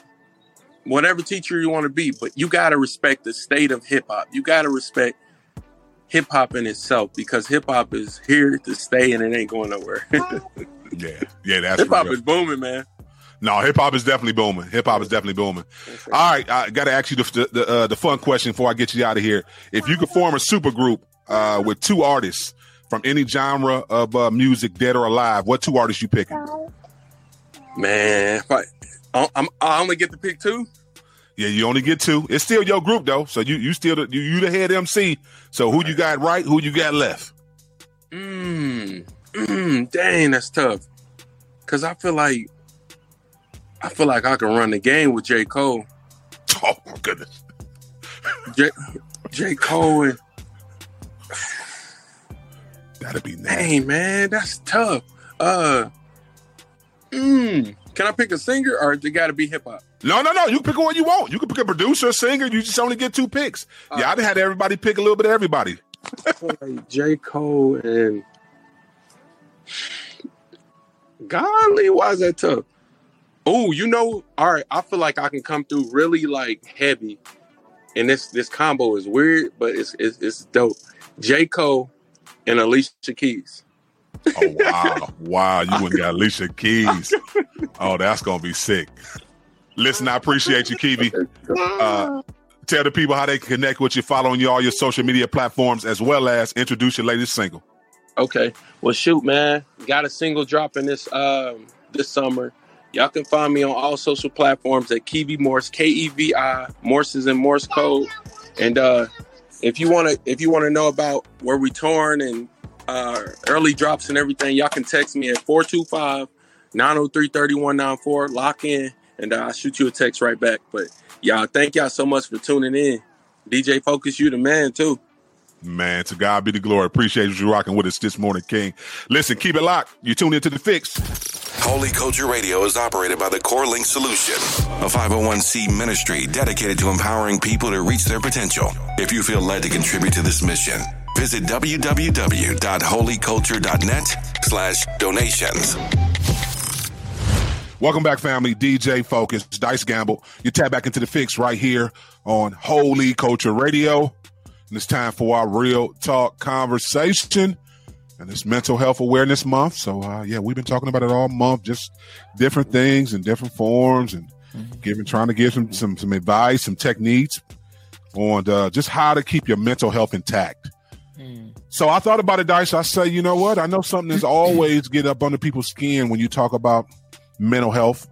whatever teacher you want to be, but you got to respect the state of hip hop. You got to respect hip hop in itself because hip hop is here to stay and it ain't going nowhere. Yeah, yeah, that's hip hop is booming, man. no hip hop is definitely booming. Hip hop is definitely booming. All right, I got to ask you the the, uh, the fun question before I get you out of here. If you could form a super group uh, with two artists from any genre of uh, music, dead or alive, what two artists you picking? Man, if I, I- I'm, I only get to pick two. Yeah, you only get two. It's still your group though, so you you still the, you, you the head MC. So who you got right? Who you got left? Mm, mm, dang, that's tough. Cause I feel like I feel like I can run the game with J. Cole. Oh my goodness. J. J. Cole and That'd be nasty. Hey man, that's tough. Uh, mm, can I pick a singer or it got to be hip hop? No, no, no. You pick what you want. You can pick a producer, a singer. You just only get two picks. yeah, I'd had everybody pick a little bit of everybody. like J. Cole and Golly, why is that tough? Oh, you know, all right. I feel like I can come through really like heavy, and this this combo is weird, but it's it's, it's dope. J. Cole and Alicia Keys. Oh wow, wow! You wouldn't got Alicia Keys. Oh, that's gonna be sick. Listen, I appreciate you, Kevi. Uh, tell the people how they can connect with you, following you all your social media platforms, as well as introduce your latest single. Okay. Well, shoot, man. Got a single dropping this um this summer. Y'all can find me on all social platforms at Kevi Morse, K E V I. Morse is in Morse code. And uh if you wanna if you wanna know about where we torn and uh early drops and everything, y'all can text me at 425 903 3194. Lock in and I'll shoot you a text right back. But Y'all, thank y'all so much for tuning in. DJ Focus, you the man too. Man, to God be the glory. Appreciate you rocking with us this morning, King. Listen, keep it locked. You tune into the fix. Holy Culture Radio is operated by the Core Link Solution, a 501c ministry dedicated to empowering people to reach their potential. If you feel led to contribute to this mission, visit www.holyculture.net slash donations. Welcome back, family. DJ Focus, Dice Gamble. You tap back into the fix right here on Holy Culture Radio. And it's time for our real talk conversation. And it's Mental Health Awareness Month. So, uh, yeah, we've been talking about it all month, just different things in different forms and giving, trying to give some, some, some advice, some techniques on uh, just how to keep your mental health intact. So I thought about it, Dice. I say, you know what? I know something that's always get up under people's skin when you talk about mental health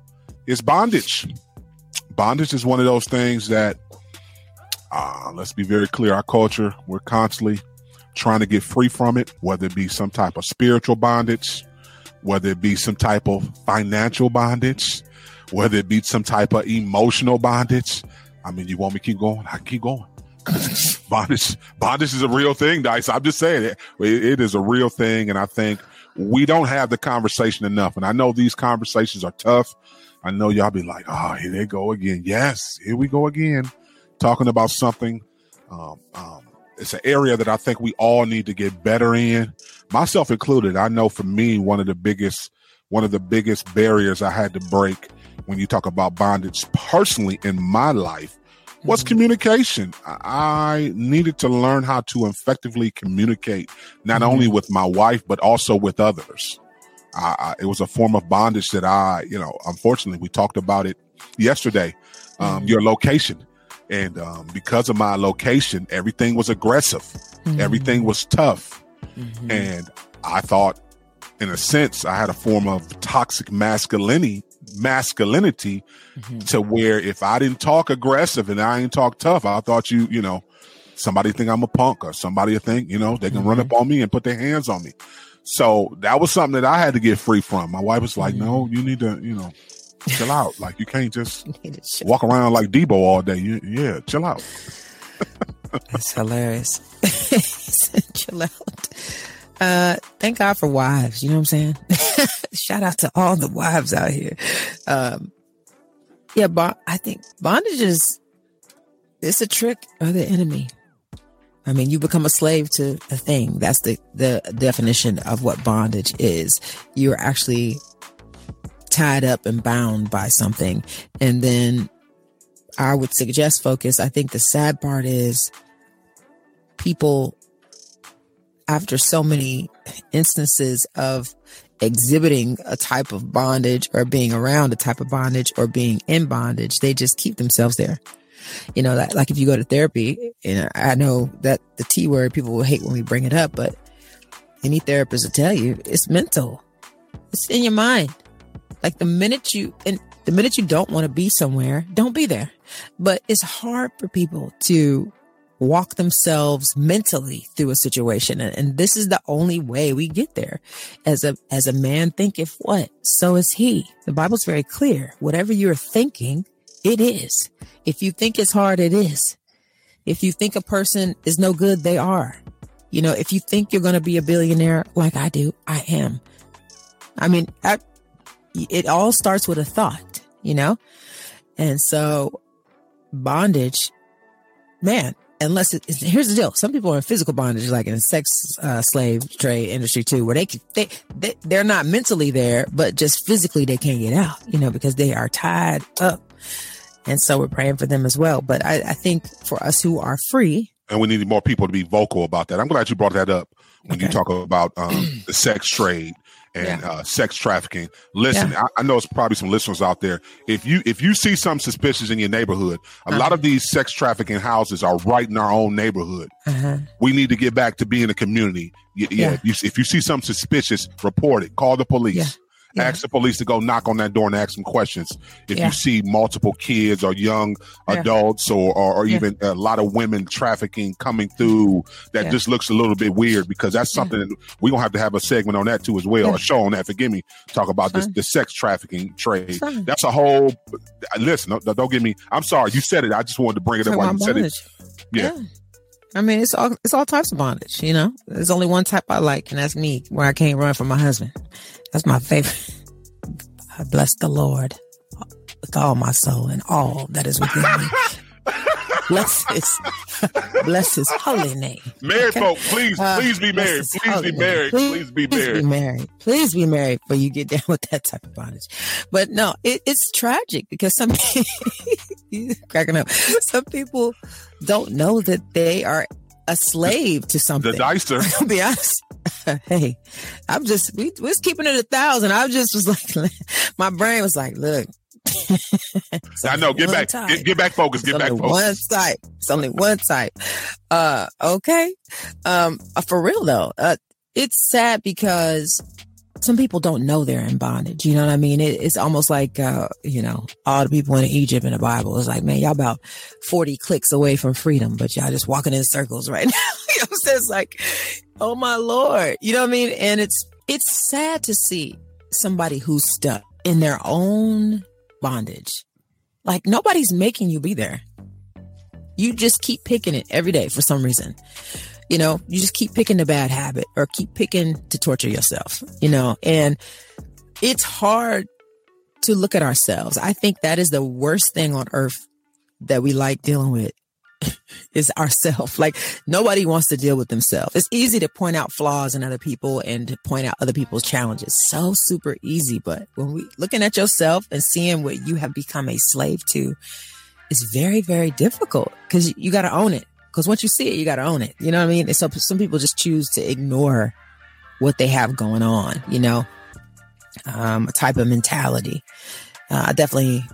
is bondage. Bondage is one of those things that, uh, let's be very clear, our culture, we're constantly trying to get free from it, whether it be some type of spiritual bondage, whether it be some type of financial bondage, whether it be some type of emotional bondage. I mean, you want me to keep going? I keep going. bondage, bondage is a real thing, Dice. I'm just saying it. It- it is a real thing, and I think we don't have the conversation enough. And I know these conversations are tough. I know y'all be like, "Oh, here they go again." Yes, here we go again, talking about something. Um, um, it's an area that I think we all need to get better in, myself included. I know for me, one of the biggest, one of the biggest barriers I had to break when you talk about bondage personally in my life was communication. I needed to learn how to effectively communicate, not only with my wife, but also with others. I, I, it was a form of bondage that I, you know, unfortunately, we talked about it yesterday. Um, Your location. And um, because of my location, everything was aggressive, everything was tough. And I thought, in a sense, I had a form of toxic masculinity, masculinity mm-hmm. to where if I didn't talk aggressive and I didn't talk tough, I thought you, you know, somebody think I'm a punk or somebody think, you know, they can run up mm-hmm. on me and put their hands on me. So that was something that I had to get free from. My wife was like, mm-hmm. no, you need to, you know, chill out. Like you can't just walk around like Debo all day. You, yeah, chill out. That's hilarious. Chill out. Uh, thank God for wives. You know what I'm saying? Shout out to all the wives out here. Um, yeah, I think bondage is it's a trick of the enemy. I mean, you become a slave to a thing. That's the the definition of what bondage is. You're actually tied up and bound by something, and then I would suggest focus. I think the sad part is people, after so many instances of exhibiting a type of bondage or being around a type of bondage or being in bondage, they just keep themselves there. You know, that, like if you go to therapy, and I know that the T word people will hate when we bring it up, but any therapist will tell you it's mental, it's in your mind. Like the minute you and the minute you don't want to be somewhere, don't be there. But it's hard for people to walk themselves mentally through a situation. And, and this is the only way we get there. As a as a man thinketh what, so is he. The Bible's very clear. Whatever you're thinking, it is. If you think it's hard, it is. If you think a person is no good, they are. You know, if you think you're going to be a billionaire like I do, I am. I mean, I, it all starts with a thought, you know? And so bondage, man, unless it, it's, here's the deal. Some people are in physical bondage, like in the sex uh, slave trade industry too, where they, they, they, they're not mentally there, but just physically they can't get out, you know, because they are tied up. And so we're praying for them as well. But I, I think for us who are free, and we need more people to be vocal about that. I'm glad you brought that up when you talk about um, the sex trade and Yeah. uh, sex trafficking. Listen, I, I know it's probably some listeners out there. If you if you see something suspicious in your neighborhood, a lot Uh-huh. of these sex trafficking houses are right in our own neighborhood. uh-huh, We need to get back to being a community. Y- Yeah, Yeah. If, you, if you see something suspicious, report it. Call the police. Yeah. Ask the police to go knock on that door and ask some questions. If Yeah. you see multiple kids or young Yeah. adults or, or, or even a lot of women trafficking coming through, that just looks a little bit weird because that's something that we're going to have to have a segment on that too as well, a show on that, forgive me, talk about this, the sex trafficking trade. That's a whole, listen, don't, don't get me, I'm sorry, you said it. I just wanted to bring it up while you said it. Yeah. I mean, it's all it's all types of bondage. You know, there's only one type I like, and that's me, where I can't run from my husband. That's my favorite. I bless the Lord with all my soul and all that is within me. bless his bless his holy name. Married Okay. folk, please, Uh, please be married. Please be married. Please be married. Please be married. Please be married before you get down with that type of bondage. But no, it, it's tragic because some cracking up. Some people don't know that they are a slave to The something. dicer. I'll be honest. hey, I'm just we was keeping it a thousand. I just was like, my brain was like, look. I know. Get back. Get, get back focused. Get It's back focused. one type. It's only one type. Uh, okay. Um, uh, for real though, uh, it's sad because some people don't know they're in bondage. You know what I mean? It, it's almost like, uh, you know, all the people in Egypt in the Bible. It's like, man, y'all about 40 clicks away from freedom, but y'all just walking in circles right now. you know? It's like, oh my Lord. You know what I mean? And it's, it's sad to see somebody who's stuck in their own bondage. Like nobody's making you be there. You just keep picking it every day for some reason. You know, you just keep picking the bad habit or keep picking to torture yourself, you know, and it's hard to look at ourselves. I think that is the worst thing on earth that we like dealing with is ourselves. Like nobody wants to deal with themselves. It's easy to point out flaws in other people and to point out other people's challenges. So super easy. But when we looking at yourself and seeing what you have become a slave to it's very, very difficult because you got to own it. Because once you see it, you got to own it. You know what I mean? And so some people just choose to ignore what they have going on, you know, um, a type of mentality. Uh, I definitely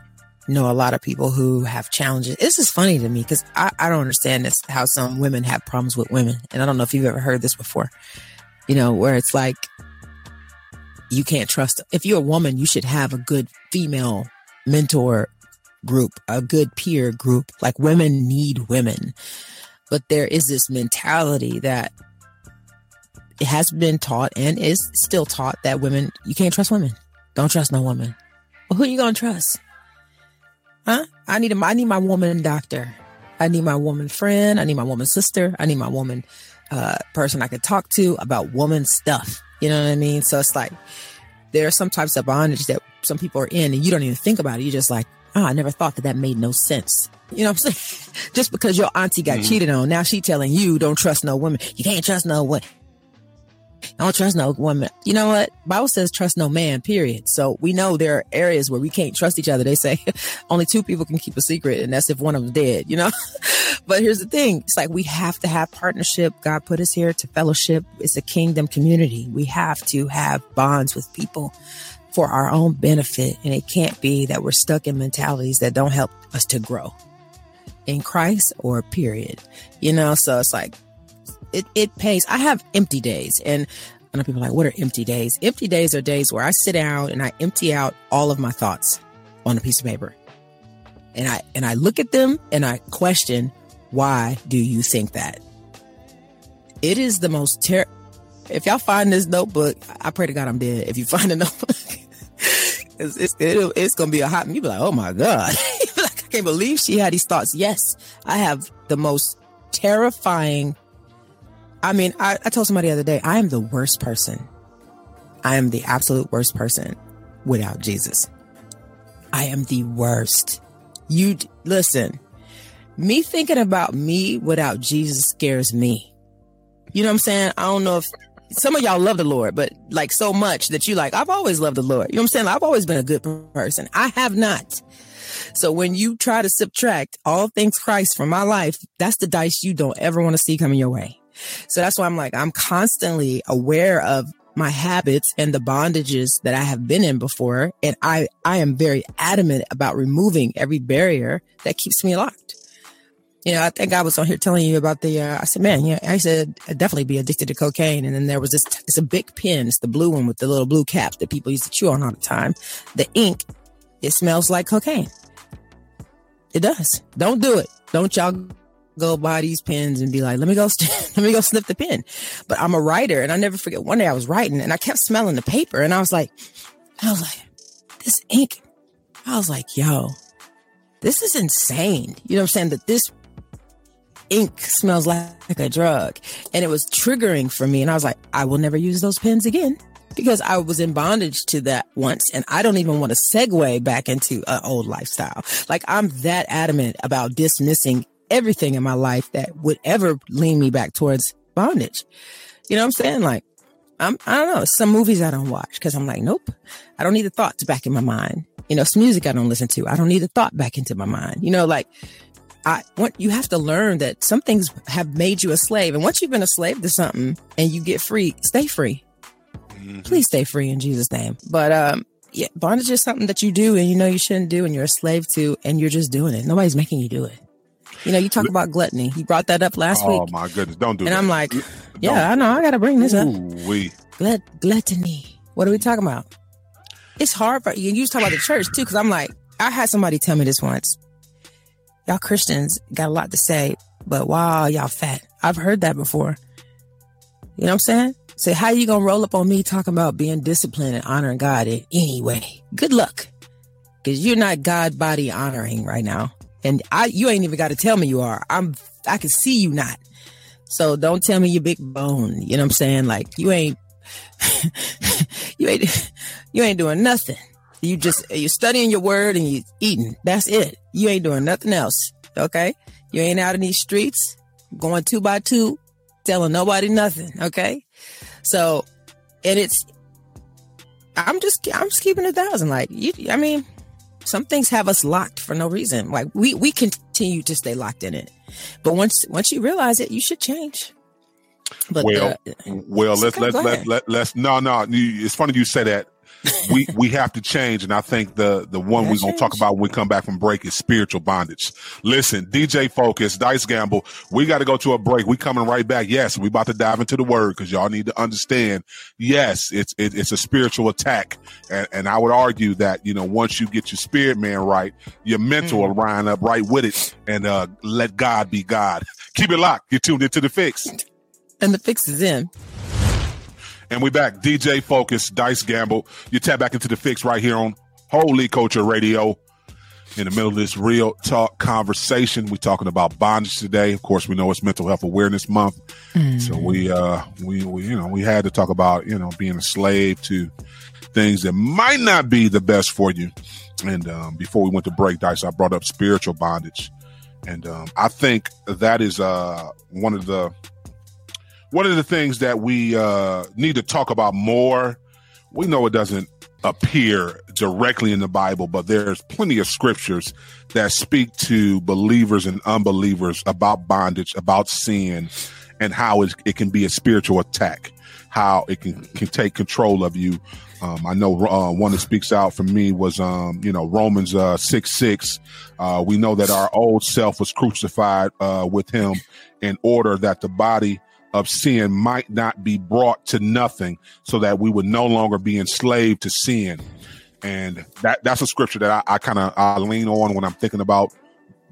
know a lot of people who have challenges. This is funny to me because I, I don't understand this, how some women have problems with women. And I don't know if you've ever heard this before, you know, where it's like, you can't trust. If you're a woman, you should have a good female mentor group, a good peer group. Like women need women. But there is this mentality that it has been taught and is still taught that women, you can't trust women. Don't trust no woman. Well, who you gonna trust? Huh? I need a, I need my woman doctor. I need my woman friend. I need my woman sister. I need my woman uh, person I can talk to about woman stuff. You know what I mean? So it's like there are some types of bondage that some people are in, and you don't even think about it. You're just like, oh, I never thought that that made no sense. You know what I'm saying? just because your auntie got mm. cheated on, now she telling you don't trust no woman. You can't trust no woman. I don't trust no woman. You know what? Bible says trust no man, period. So we know there are areas where we can't trust each other. They say only two people can keep a secret, and that's if one of them's dead, you know? but here's the thing. It's like we have to have partnership. God put us here to fellowship. It's a kingdom community. We have to have bonds with people for our own benefit. And it can't be that we're stuck in mentalities that don't help us to grow in Christ or period. You know, so it's like it, it pays. I have empty days and I know people are like, what are empty days? Empty days are days where I sit down and I empty out all of my thoughts on a piece of paper. And I and I look at them and I question, why do you think that? It is the most ter if y'all find this notebook, I pray to God I'm dead. If you find a notebook, it's it's, it's gonna be a hot. You be like, oh my god, can't believe she had these thoughts. Yes, I have the most terrifying. I mean, I, I told somebody the other day, I am the worst person. I am the absolute worst person without Jesus. I am the worst. You listen. Me thinking about me without Jesus scares me. You know what I'm saying? I don't know if some of y'all love the Lord, but like so much that you like, I've always loved the Lord. You know what I'm saying? I've always been a good person. I have not. So when you try to subtract all things Christ from my life, that's the dice you don't ever want to see coming your way. So that's why I'm like, I'm constantly aware of my habits and the bondages that I have been in before. And I, I am very adamant about removing every barrier that keeps me locked. You know, I think I was on here telling you about the. Uh, I said, man, yeah, I said I'd definitely be addicted to cocaine. And then there was this. It's a big pen. It's the blue one with the little blue cap that people used to chew on all the time. The ink, it smells like cocaine. It does. Don't do it. Don't y'all go buy these pens and be like, let me go, st- let me go sniff the pen. But I'm a writer, and I never forget. One day I was writing, and I kept smelling the paper, and I was like, I was like, this ink. I was like, yo, this is insane. You know what I'm saying? That this ink smells like, like a drug. And it was triggering for me. And I was like, I will never use those pens again because I was in bondage to that once. And I don't even want to segue back into an old lifestyle. Like I'm that adamant about dismissing everything in my life that would ever lean me back towards bondage. You know what I'm saying? Like, I'm, I don't know. Some movies I don't watch because I'm like, nope, I don't need the thoughts back in my mind. You know, some music I don't listen to. I don't need the thought back into my mind. You know, like I want you have to learn that some things have made you a slave. And once you've been a slave to something and you get free, stay free. Mm-hmm. Please stay free in Jesus' name. But um yeah, bondage is something that you do and you know you shouldn't do and you're a slave to and you're just doing it. Nobody's making you do it. You know, you talk about gluttony. You brought that up last oh, week. Oh my goodness, don't do it. and that. I'm like, yeah, I know, I gotta bring this up. We Glut- gluttony. What are we talking about? It's hard for you. You talk about the church too, because I'm like, I had somebody tell me this once y'all Christians got a lot to say, but wow, y'all fat. I've heard that before. You know what I'm saying? Say, how you gonna roll up on me talking about being disciplined and honoring God in any way? Good luck. Cause you're not God body honoring right now. And I you ain't even gotta tell me you are. I'm I can see you not. So don't tell me you big bone. You know what I'm saying? Like you ain't you ain't you ain't doing nothing. You just you studying your word and you eating. That's it. You ain't doing nothing else. Okay? You ain't out in these streets going two by two, telling nobody nothing. Okay? So, and it's I'm just I'm just keeping a thousand. Like you, I mean, some things have us locked for no reason. Like we we continue to stay locked in it, but once once you realize it, you should change. But well, uh, well, let's let's let, let let's no no. It's funny you say that we we have to change. And I think the the one we're gonna talk about when we come back from break is spiritual bondage. Listen, DJ Focus, Dice Gamble, we got to go to a break. We coming right back. Yes, we about to dive into the word because y'all need to understand. Yes, it's it, it's a spiritual attack, and, and I would argue that you know once you get your spirit man right, your mental mm. will line up right with it, and uh let God be God. Keep it locked. You're tuned into the fix, and the fix is in. And we back. DJ Focus, Dice Gamble. You tap back into the fix right here on Holy Culture Radio. In the middle of this real talk conversation, we're talking about bondage today. Of course, we know it's Mental Health Awareness Month, mm. so we uh we, we you know we had to talk about you know being a slave to things that might not be the best for you. And um, before we went to break, Dice, I brought up spiritual bondage, and um, I think that is uh one of the one of the things that we uh, need to talk about more, we know it doesn't appear directly in the Bible, but there's plenty of scriptures that speak to believers and unbelievers about bondage, about sin, and how it, can be a spiritual attack, how it can, can take control of you. Um, I know uh, one that speaks out for me was, um, you know, Romans uh, 6 6. Uh, we know that our old self was crucified uh, with him in order that the body of sin might not be brought to nothing so that we would no longer be enslaved to sin. And that that's a scripture that I, I kind of I lean on when I'm thinking about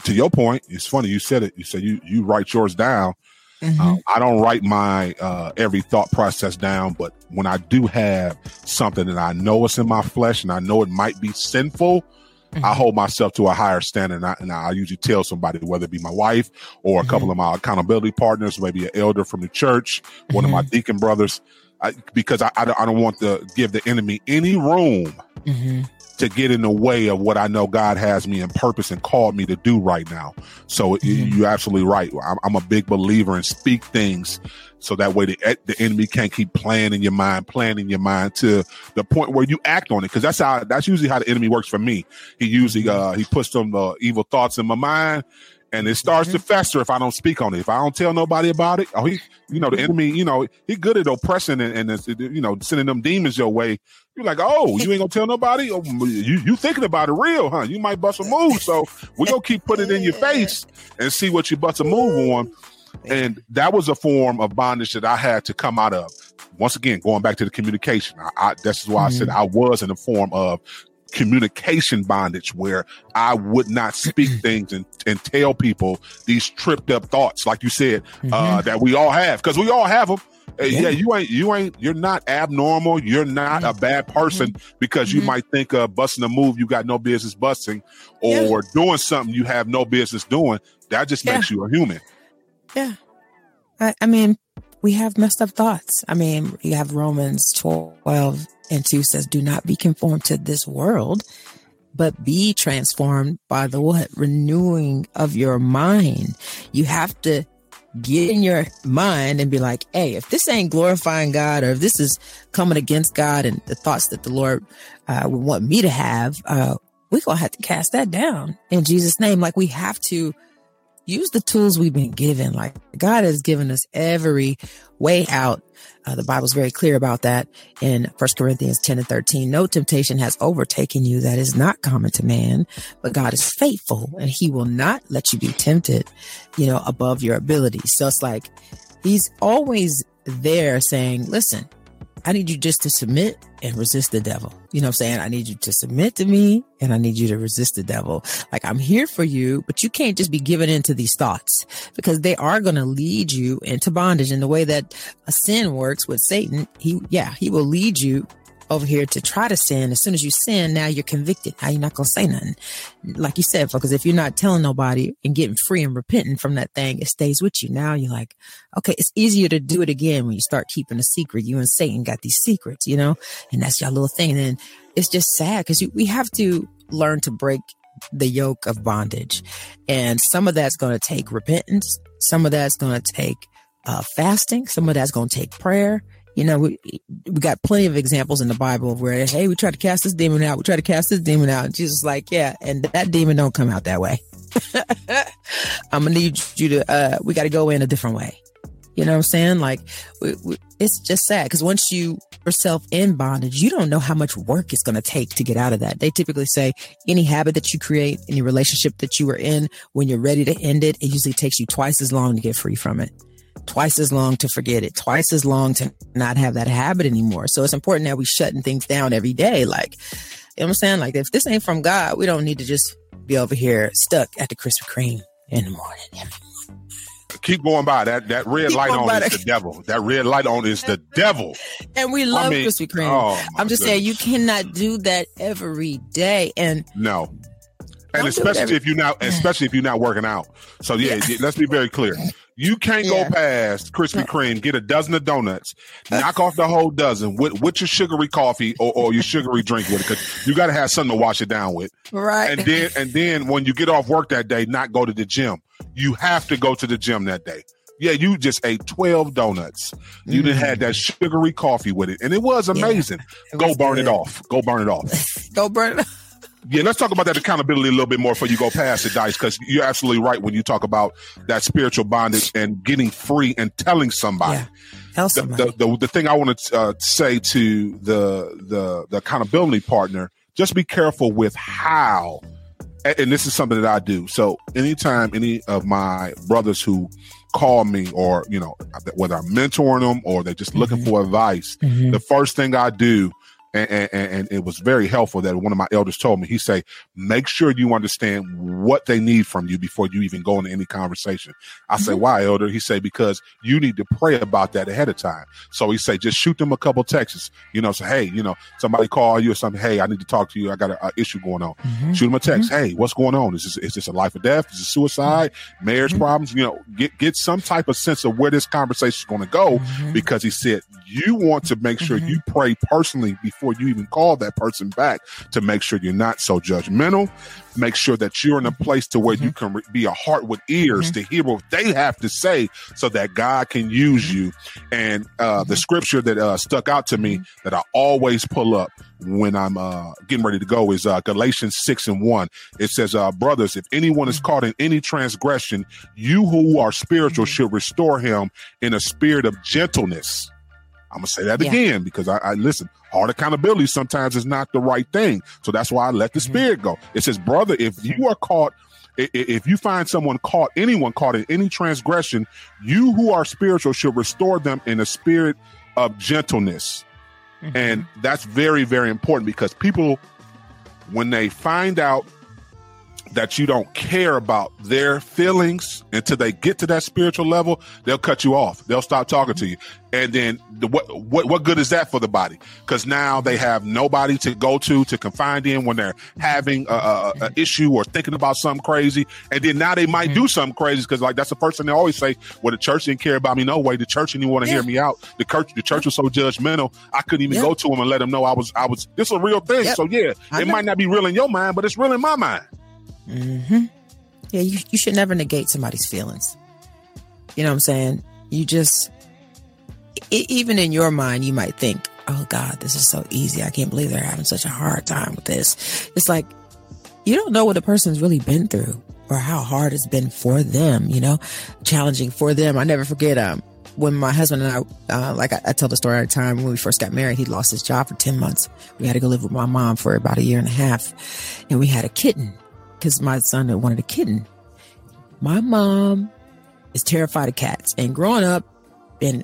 to your point. It's funny you said it. You said you you write yours down. Mm-hmm. Um, I don't write my uh, every thought process down, but when I do have something that I know it's in my flesh and I know it might be sinful, Mm-hmm. I hold myself to a higher standard, and I, and I, usually tell somebody, whether it be my wife or a mm-hmm. couple of my accountability partners, maybe an elder from the church, one of my mm-hmm. deacon brothers, I, because I, I, don't, I don't want to give the enemy any room mm-hmm. To get in the way of what I know God has me in purpose and called me to do right now. So mm-hmm. you're absolutely right. I'm, I'm, a big believer in speak things so that way the, the enemy can't keep playing in your mind, playing in your mind to the point where you act on it. Cause that's how, that's usually how the enemy works for me. He usually, uh, he puts some uh, evil thoughts in my mind and it starts Mm-hmm. to fester if I don't speak on it. If I don't tell nobody about it, oh, he, you know, the enemy, you know, he good at oppressing and, and you know, sending them demons your way. You're like, oh, you ain't gonna tell nobody? Oh, you you thinking about it real, huh? You might bust a move, so we gonna keep putting it in your face and see what you bust a move on. And that was a form of bondage that I had to come out of. Once again, going back to the communication, I, I, this is why I said I was in a form of communication bondage where I would not speak things and, and tell people these tripped up thoughts, like you said, uh, that we all have, because we all have them. Yeah. you ain't, you ain't, you're not abnormal. You're not a mm-hmm. bad person mm-hmm. because you mm-hmm. might think of busting a move you got no business busting or doing something you have no business doing. That just Yeah. makes you a human. Yeah. I, I mean, we have messed up thoughts. I mean, you have Romans 12 and 2 says, do not be conformed to this world, but be transformed by the what? Renewing of your mind. You have to get in your mind and be like, hey, if this ain't glorifying God or if this is coming against God and the thoughts that the Lord uh, would want me to have, uh, we're going to have to cast that down in Jesus' name. Like we have to use the tools we've been given. Like God has given us every way out. Uh, the Bible's very clear about that in First Corinthians 10 and 13. No temptation has overtaken you that is not common to man, but God is faithful and he will not let you be tempted, you know, above your ability. So it's like he's always there saying, listen, I need you just to submit and resist the devil. You know what I'm saying? I need you to submit to me and I need you to resist the devil. Like I'm here for you, but you can't just be given into these thoughts because they are going to lead you into bondage. And the way that a sin works with Satan, he, yeah, he will lead you over here to try to sin. As soon as you sin, now you're convicted. Now you're not to say nothing. Like you said, because if you're not telling nobody and getting free and repenting from that thing, it stays with you. Now you're like, okay, it's easier to do it again when you start keeping a secret. You and Satan got these secrets, you know, and that's your little thing. And it's just sad because we have to learn to break the yoke of bondage. And some of that's going to take repentance. Some of that's going to take uh, fasting. Some of that's going to take prayer. You know, we we got plenty of examples in the Bible of where, hey, we try to cast this demon out. We try to cast this demon out. And Jesus is like, yeah, and that demon don't come out that way. I'm gonna need you to. uh We got to go in a different way. You know what I'm saying? Like, we, we, it's just sad because once you yourself in bondage, you don't know how much work it's going to take to get out of that. They typically say any habit that you create, any relationship that you are in, when you're ready to end it, it usually takes you twice as long to get free from it twice as long to forget it, twice as long to not have that habit anymore. So it's important that we shutting things down every day. Like, you know what I'm saying? Like, if this ain't from God, we don't need to just be over here stuck at the Krispy Kreme in the morning. Keep going by that. That red Keep light on is the devil. That red light on is the devil. And we love mean, Krispy Kreme. oh, I'm just saying you cannot do that every day. And No. And especially if you're not, especially if you're not working out. So yeah, Yeah. let's be very clear. You can't Yeah. go past Krispy Kreme, get a dozen of donuts, knock off the whole dozen with, with your sugary coffee or, or your sugary drink with it, because you got to have something to wash it down with. right. And then and then when you get off work that day, not go to the gym. You have to go to the gym that day. Yeah, you just ate 12 donuts. You done had that sugary coffee with it, and it was amazing. Mm. It go was burn it off. Go burn it off. Go burn it. Yeah, let's talk about that accountability a little bit more before you go past it, Dice, because you're absolutely right when you talk about that spiritual bondage and getting free and telling somebody. Yeah. Tell The, somebody. the, the, the thing I want to uh, say to the, the the accountability partner, just be careful with how, and, this is something that I do. So anytime any of my brothers who call me or, you know, whether I'm mentoring them or they're just looking for advice, Mhm. the first thing I do, and, and, and it was very helpful that one of my elders told me, he say, make sure you understand what they need from you before you even go into any conversation. I say, mm-hmm. why, elder? He say, because you need to pray about that ahead of time. So he say, just shoot them a couple texts, you know, say, hey, you know, somebody call you or something. Hey, I need to talk to you. I got an issue going on. Mhm. Shoot them a text. Mm-hmm. Hey, what's going on? Is this, is this a life or death? Is it suicide? Mm-hmm. Marriage problems? You know, get, get some type of sense of where this conversation is going to go Mhm. because he said you want to make sure you pray personally before you even call that person back to make sure you're not so judgmental. Make sure that you're in a place to where you can re- be a heart with ears to hear what they have to say so that god can use you. And uh, the scripture that uh, stuck out to me that i always pull up when I'm uh, getting ready to go is uh, Galatians 6 and 1. It says, uh, Brothers, if anyone is caught in any transgression, you who are spiritual should restore him in a spirit of gentleness. I'm going to say that Yeah. again because I, I listen, hard accountability sometimes is not the right thing. So that's why I let the mm-hmm. spirit go. It says, Brother, if you are caught, if you find someone caught, anyone caught in any transgression, you who are spiritual should restore them in a spirit of gentleness. Mm-hmm. And that's very, very important because people, when they find out that you don't care about their feelings until they get to that spiritual level, they'll cut you off. They'll stop talking to you. And then the, what, what, what good is that for the body? Because now they have nobody to go to, to confide in when they're having a, a, a issue or thinking about something crazy. And then now they might do mm. something crazy because like that's the first thing they always say, well, the church didn't care about me. No way. The church didn't want to hear me out. The church, the church was so judgmental. I couldn't even Yeah. go to them and let them know I was, I was, this is a real thing. Yep. So yeah, I it know. might not be real in your mind, but it's real in my mind. Hmm Yeah, you, you should never negate somebody's feelings. You know what I'm saying? You just, even in your mind, you might think, oh God, this is so easy. I can't believe they're having such a hard time with this. It's like, you don't know what a person's really been through or how hard it's been for them, you know, challenging for them. I never forget, um, when my husband and I, uh, like I, I tell the story the time, when we first got married, he lost his job for 10 months. We had to go live with my mom for about a year and a half. And we had a kitten because my son had wanted a kitten. My mom is terrified of cats. And growing up in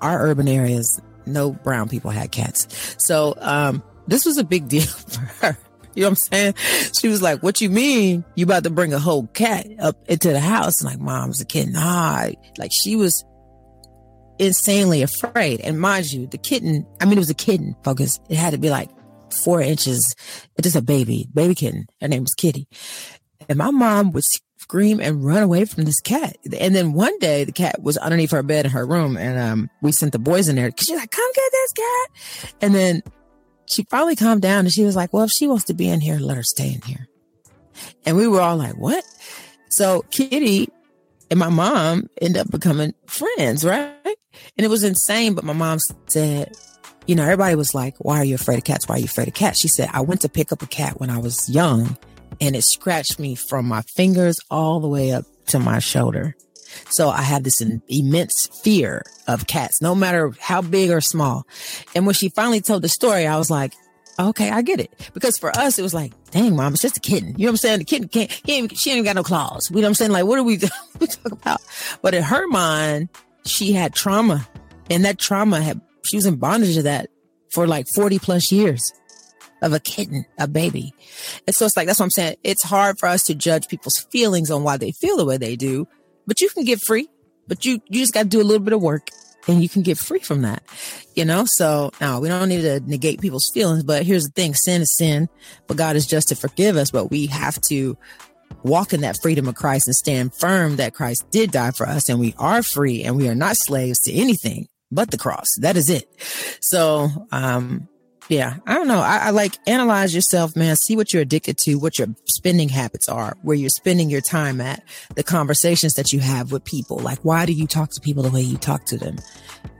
our urban areas, no brown people had cats. So um, this was a big deal for her. You know what I'm saying? She was like, what you mean? You about to bring a whole cat up into the house? And like, mom's a kitten. Nah, like she was insanely afraid. And mind you, the kitten, I mean, it was a kitten, focus. It had to be like four inches. Just a baby, baby kitten. Her name was Kitty. And my mom would scream and run away from this cat. And then one day the cat was underneath her bed in her room and um we sent the boys in there. Because she's like, come get this cat. And then she finally calmed down and she was like, well, if she wants to be in here, let her stay in here. And we were all like, what? So Kitty and my mom end up becoming friends, right? And it was insane. But my mom said, you know, everybody was like, why are you afraid of cats? Why are you afraid of cats? She said, I went to pick up a cat when I was young and it scratched me from my fingers all the way up to my shoulder. So I have this im- immense fear of cats, no matter how big or small. And when she finally told the story, I was like, okay, I get it. Because for us, it was like, dang, mom, it's just a kitten. You know what I'm saying? The kitten can't, she ain't got no claws. You know what I'm saying? Like, what are we, we talk about? But in her mind, she had trauma and that trauma had, she was in bondage to that for like 40 plus years of a kitten, a baby. And so it's like, that's what I'm saying. It's hard for us to judge people's feelings on why they feel the way they do, but you can get free, but you, you just got to do a little bit of work and you can get free from that, you know? So now we don't need to negate people's feelings, but here's the thing. Sin is sin, but God is just to forgive us, but we have to walk in that freedom of Christ and stand firm that Christ did die for us and we are free and we are not slaves to anything but the cross. That is it. So, um, yeah, I don't know. I, I like analyze yourself, man. See what you're addicted to, what your spending habits are, where you're spending your time at, the conversations that you have with people. Like, why do you talk to people the way you talk to them?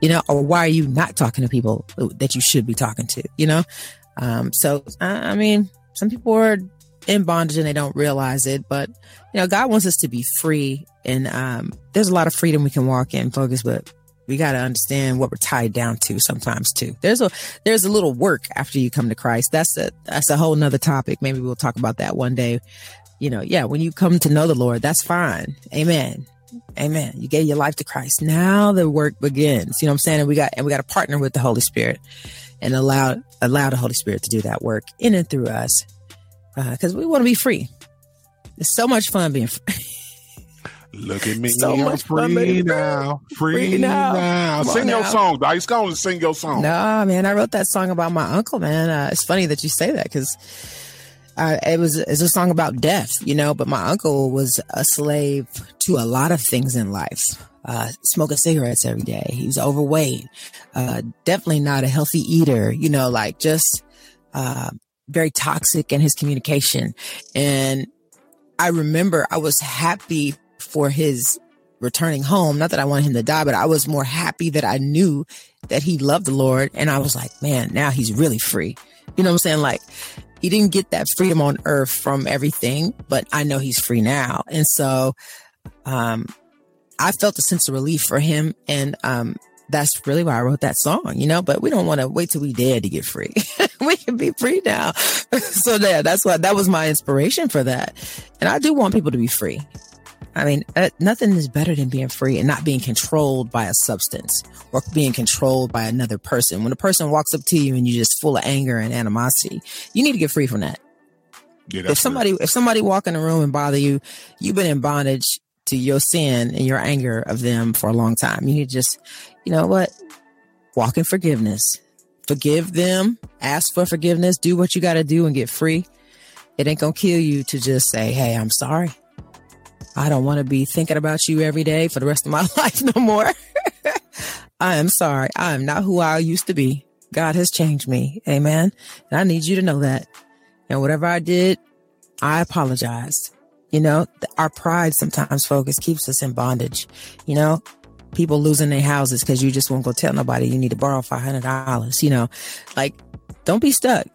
You know, or why are you not talking to people that you should be talking to? You know, um, so I, I mean, some people are in bondage and they don't realize it, but you know, God wants us to be free, and um, there's a lot of freedom we can walk in, focus, but we got to understand what we're tied down to sometimes too. There's a there's a little work after you come to Christ. That's a that's a whole nother topic. Maybe we'll talk about that one day. You know, yeah, when you come to know the Lord, that's fine. Amen. Amen. You gave your life to Christ. Now the work begins. You know what I'm saying? And we got and we got to partner with the Holy Spirit and allow allow the Holy Spirit to do that work in and through us. Uh, because we want to be free. It's so much fun being free. Look at me. So I'm free now. Free, Free now. now. Sing your now. song. Dice. Go on and sing your song. No, man, I wrote that song about my uncle, man. Uh, it's funny that you say that because uh, it was it's a song about death, you know. But my uncle was a slave to a lot of things in life. Uh, smoking cigarettes every day. He was overweight. Uh, definitely not a healthy eater. You know, like just uh, very toxic in his communication. And I remember I was happy for his returning home. Not that I wanted him to die, but I was more happy that I knew that he loved the Lord. And I was like, man, now he's really free. You know what I'm saying? Like he didn't get that freedom on earth from everything, but I know he's free now. And so, um, I felt a sense of relief for him. And, um, that's really why I wrote that song, you know, but we don't want to wait till we dead to get free. we can be free now. so yeah, that's what, that was my inspiration for that. And I do want people to be free. I mean, uh, nothing is better than being free and not being controlled by a substance or being controlled by another person. When a person walks up to you and you're just full of anger and animosity, you need to get free from that. Yeah, if somebody real. if somebody walk in the room and bother you, you've been in bondage to your sin and your anger of them for a long time. You need to just, you know what? Walk in forgiveness. Forgive them, ask for forgiveness, do what you got to do and get free. It ain't going to kill you to just say, Hey, I'm sorry. I don't want to be thinking about you every day for the rest of my life no more. I am sorry. I am not who I used to be. God has changed me. Amen. And I need you to know that. And whatever I did, I apologized. You know, our pride sometimes, focus keeps us in bondage. You know, people losing their houses because you just won't go tell nobody you need to borrow $500. You know, like don't be stuck.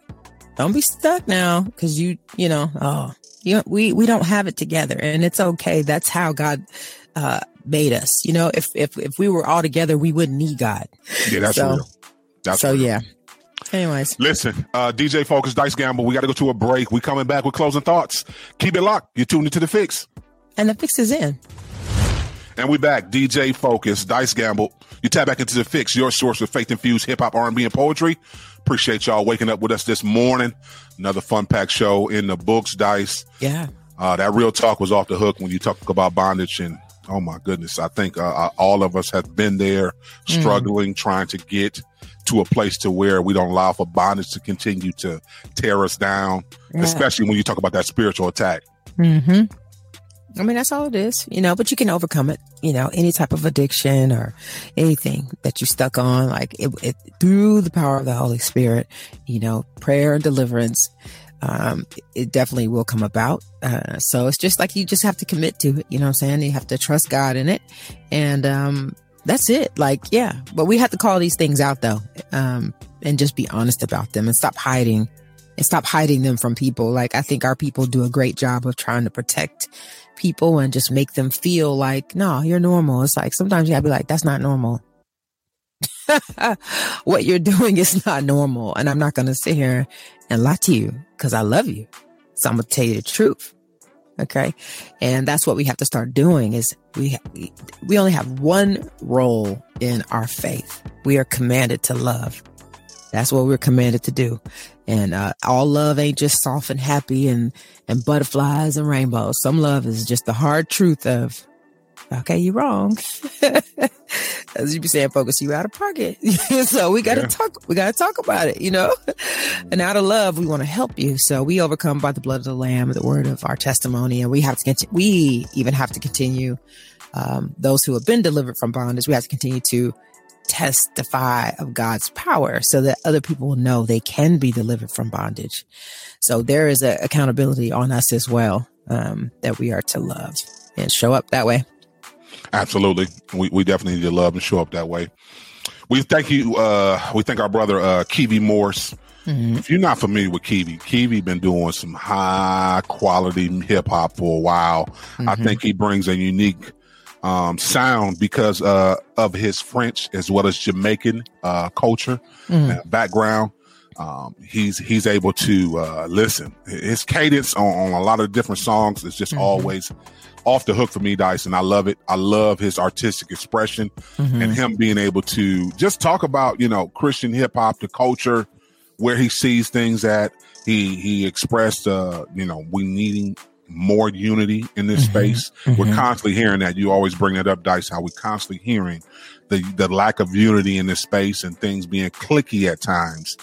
Don't be stuck now because you, you know, oh, you know, we, we don't have it together and it's okay. That's how God, uh, made us. You know, if, if, if we were all together, we wouldn't need God. Yeah, that's so, real. That's so real. yeah. Anyways, listen, uh, DJ Focus, Dice Gamble. We got to go to a break. We coming back with closing thoughts. Keep it locked. You're tuned into the fix, and the fix is in. And we back. DJ Focus, Dice Gamble. You tap back into the fix, your source of faith infused hip hop, R&B, and poetry. Appreciate y'all waking up with us this morning. Another fun packed show in the books, Dice. Yeah. Uh, that real talk was off the hook when you talk about bondage and oh my goodness, I think uh, uh all of us have been there, mm. struggling, mm. trying to get to a place to where we don't allow for bondage to continue to tear us down, yeah. especially when you talk about that spiritual attack. Mm-hmm. I mean, that's all it is, you know, but you can overcome it, you know, any type of addiction or anything that you're stuck on, like it, it through the power of the Holy Spirit, you know, prayer and deliverance. Um, it definitely will come about. Uh, so it's just like you just have to commit to it. You know what I'm saying? You have to trust God in it. And, um, that's it. Like, yeah, but we have to call these things out though. Um, and just be honest about them and stop hiding and stop hiding them from people. Like, I think our people do a great job of trying to protect people and just make them feel like, no, you're normal. It's like sometimes you gotta be like, that's not normal. what you're doing is not normal. And I'm not to sit here and lie to you because I love you. So I'm to tell you the truth. Okay. And that's what we have to start doing is we, we only have one role in our faith. We are commanded to love. That's what we're commanded to do. And uh, all love ain't just soft and happy and and butterflies and rainbows. Some love is just the hard truth of, okay, you're wrong. As you be saying, focus you out of pocket. so we got to yeah. talk. We got to talk about it, you know. and out of love, we want to help you. So we overcome by the blood of the Lamb, the word of our testimony, and we have to continue. We even have to continue. Um, those who have been delivered from bondage, we have to continue to testify of God's power so that other people will know they can be delivered from bondage. So there is an accountability on us as well um, that we are to love and show up that way. Absolutely. We, we definitely need to love and show up that way. We thank you. Uh, we thank our brother, uh, Kevi Morse. Mm-hmm. If you're not familiar with Kevi, Kevi been doing some high quality hip hop for a while. Mm-hmm. I think he brings a unique um, sound because uh, of his French as well as Jamaican uh, culture mm. background. Um, he's he's able to uh, listen. His cadence on, on, a lot of different songs is just mm-hmm. always off the hook for me, Dyson. I love it. I love his artistic expression mm-hmm. and him being able to just talk about you know Christian hip hop, the culture, where he sees things at. He he expressed uh, you know we needing more unity in this mm-hmm. space. Mm-hmm. We're constantly hearing that. You always bring that up, Dice, how we're constantly hearing the, the lack of unity in this space and things being clicky at times.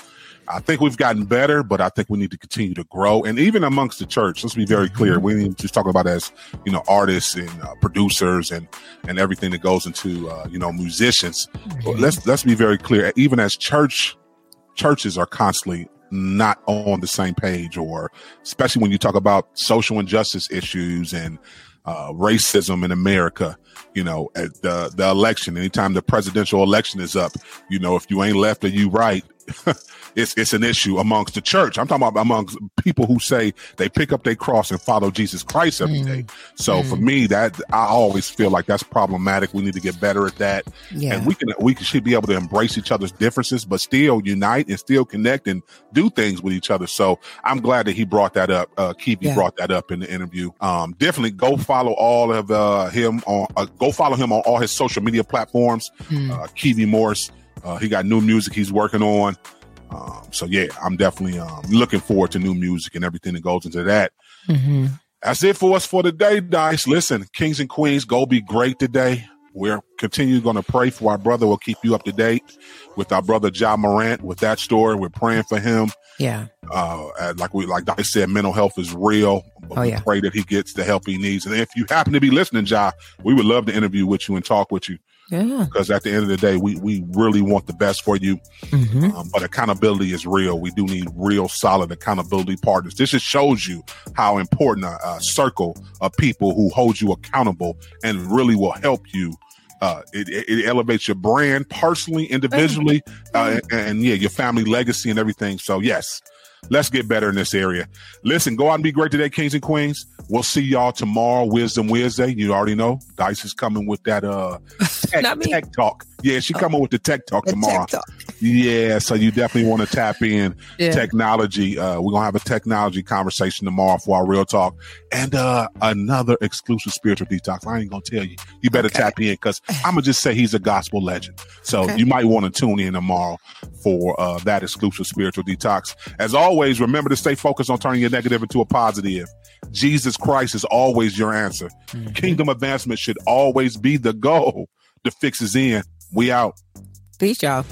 I think we've gotten better, but I think we need to continue to grow. And even amongst the church, let's be very clear. Mm-hmm. We need to talk about as, you know, artists and uh, producers and, and everything that goes into, uh, you know, musicians. Mm-hmm. let's, let's be very clear. Even as church, churches are constantly not on the same page or especially when you talk about social injustice issues and uh, racism in America, you know, at the, the election, anytime the presidential election is up, you know, if you ain't left or you right, it's it's an issue amongst the church. I'm talking about amongst people who say they pick up their cross and follow Jesus Christ every day. So for me, that I always feel like that's problematic. We need to get better at that, Yeah. and we can we should be able to embrace each other's differences, but still unite and still connect and do things with each other. So I'm glad that he brought that up. Uh, Kevi Yeah. brought that up in the interview. Um, definitely go follow all of uh, him on uh, go follow him on all his social media platforms. Mm. Uh, Kevi Morse. Uh, he got new music he's working on. Um, so yeah, I'm definitely um, looking forward to new music and everything that goes into that. hmm That's it for us for today, Dice. Listen, Kings and Queens, go be great today. We're continue going to pray for our brother. We'll keep you up to date with our brother Ja Morant with that story. We're praying for him. Yeah. Uh, like we like Dice said, mental health is real. But Oh, we yeah. pray that he gets the help he needs. And if you happen to be listening, Ja, we would love to interview with you and talk with you Yeah. because at the end of the day, we we really want the best for you. hmm Um, but accountability is real. We do need real, solid accountability partners. This just shows you how important a, a circle of people who hold you accountable and really will help you. Uh, it, it, elevates your brand personally, individually, uh, and, and yeah, your family legacy and everything. So yes, let's get better in this area. Listen, go out and be great today, kings and queens. We'll see y'all tomorrow, Wisdom Wednesday. You already know Dice is coming with that uh tech, tech talk. Yeah, she coming with the tech talk The tomorrow. TikTok. Yeah, so you definitely want to tap in Yeah. technology. Uh, we're gonna have a technology conversation tomorrow for our real talk and uh, another exclusive spiritual detox. I ain't gonna tell you. You better Okay. tap in because I'm gonna just say he's a gospel legend. So Okay. you might want to tune in tomorrow for uh, that exclusive spiritual detox. As always, remember to stay focused on turning your negative into a positive. Jesus Christ is always your answer. Mhm. Kingdom advancement should always be the goal. The fix is in. We out. Peace, y'all.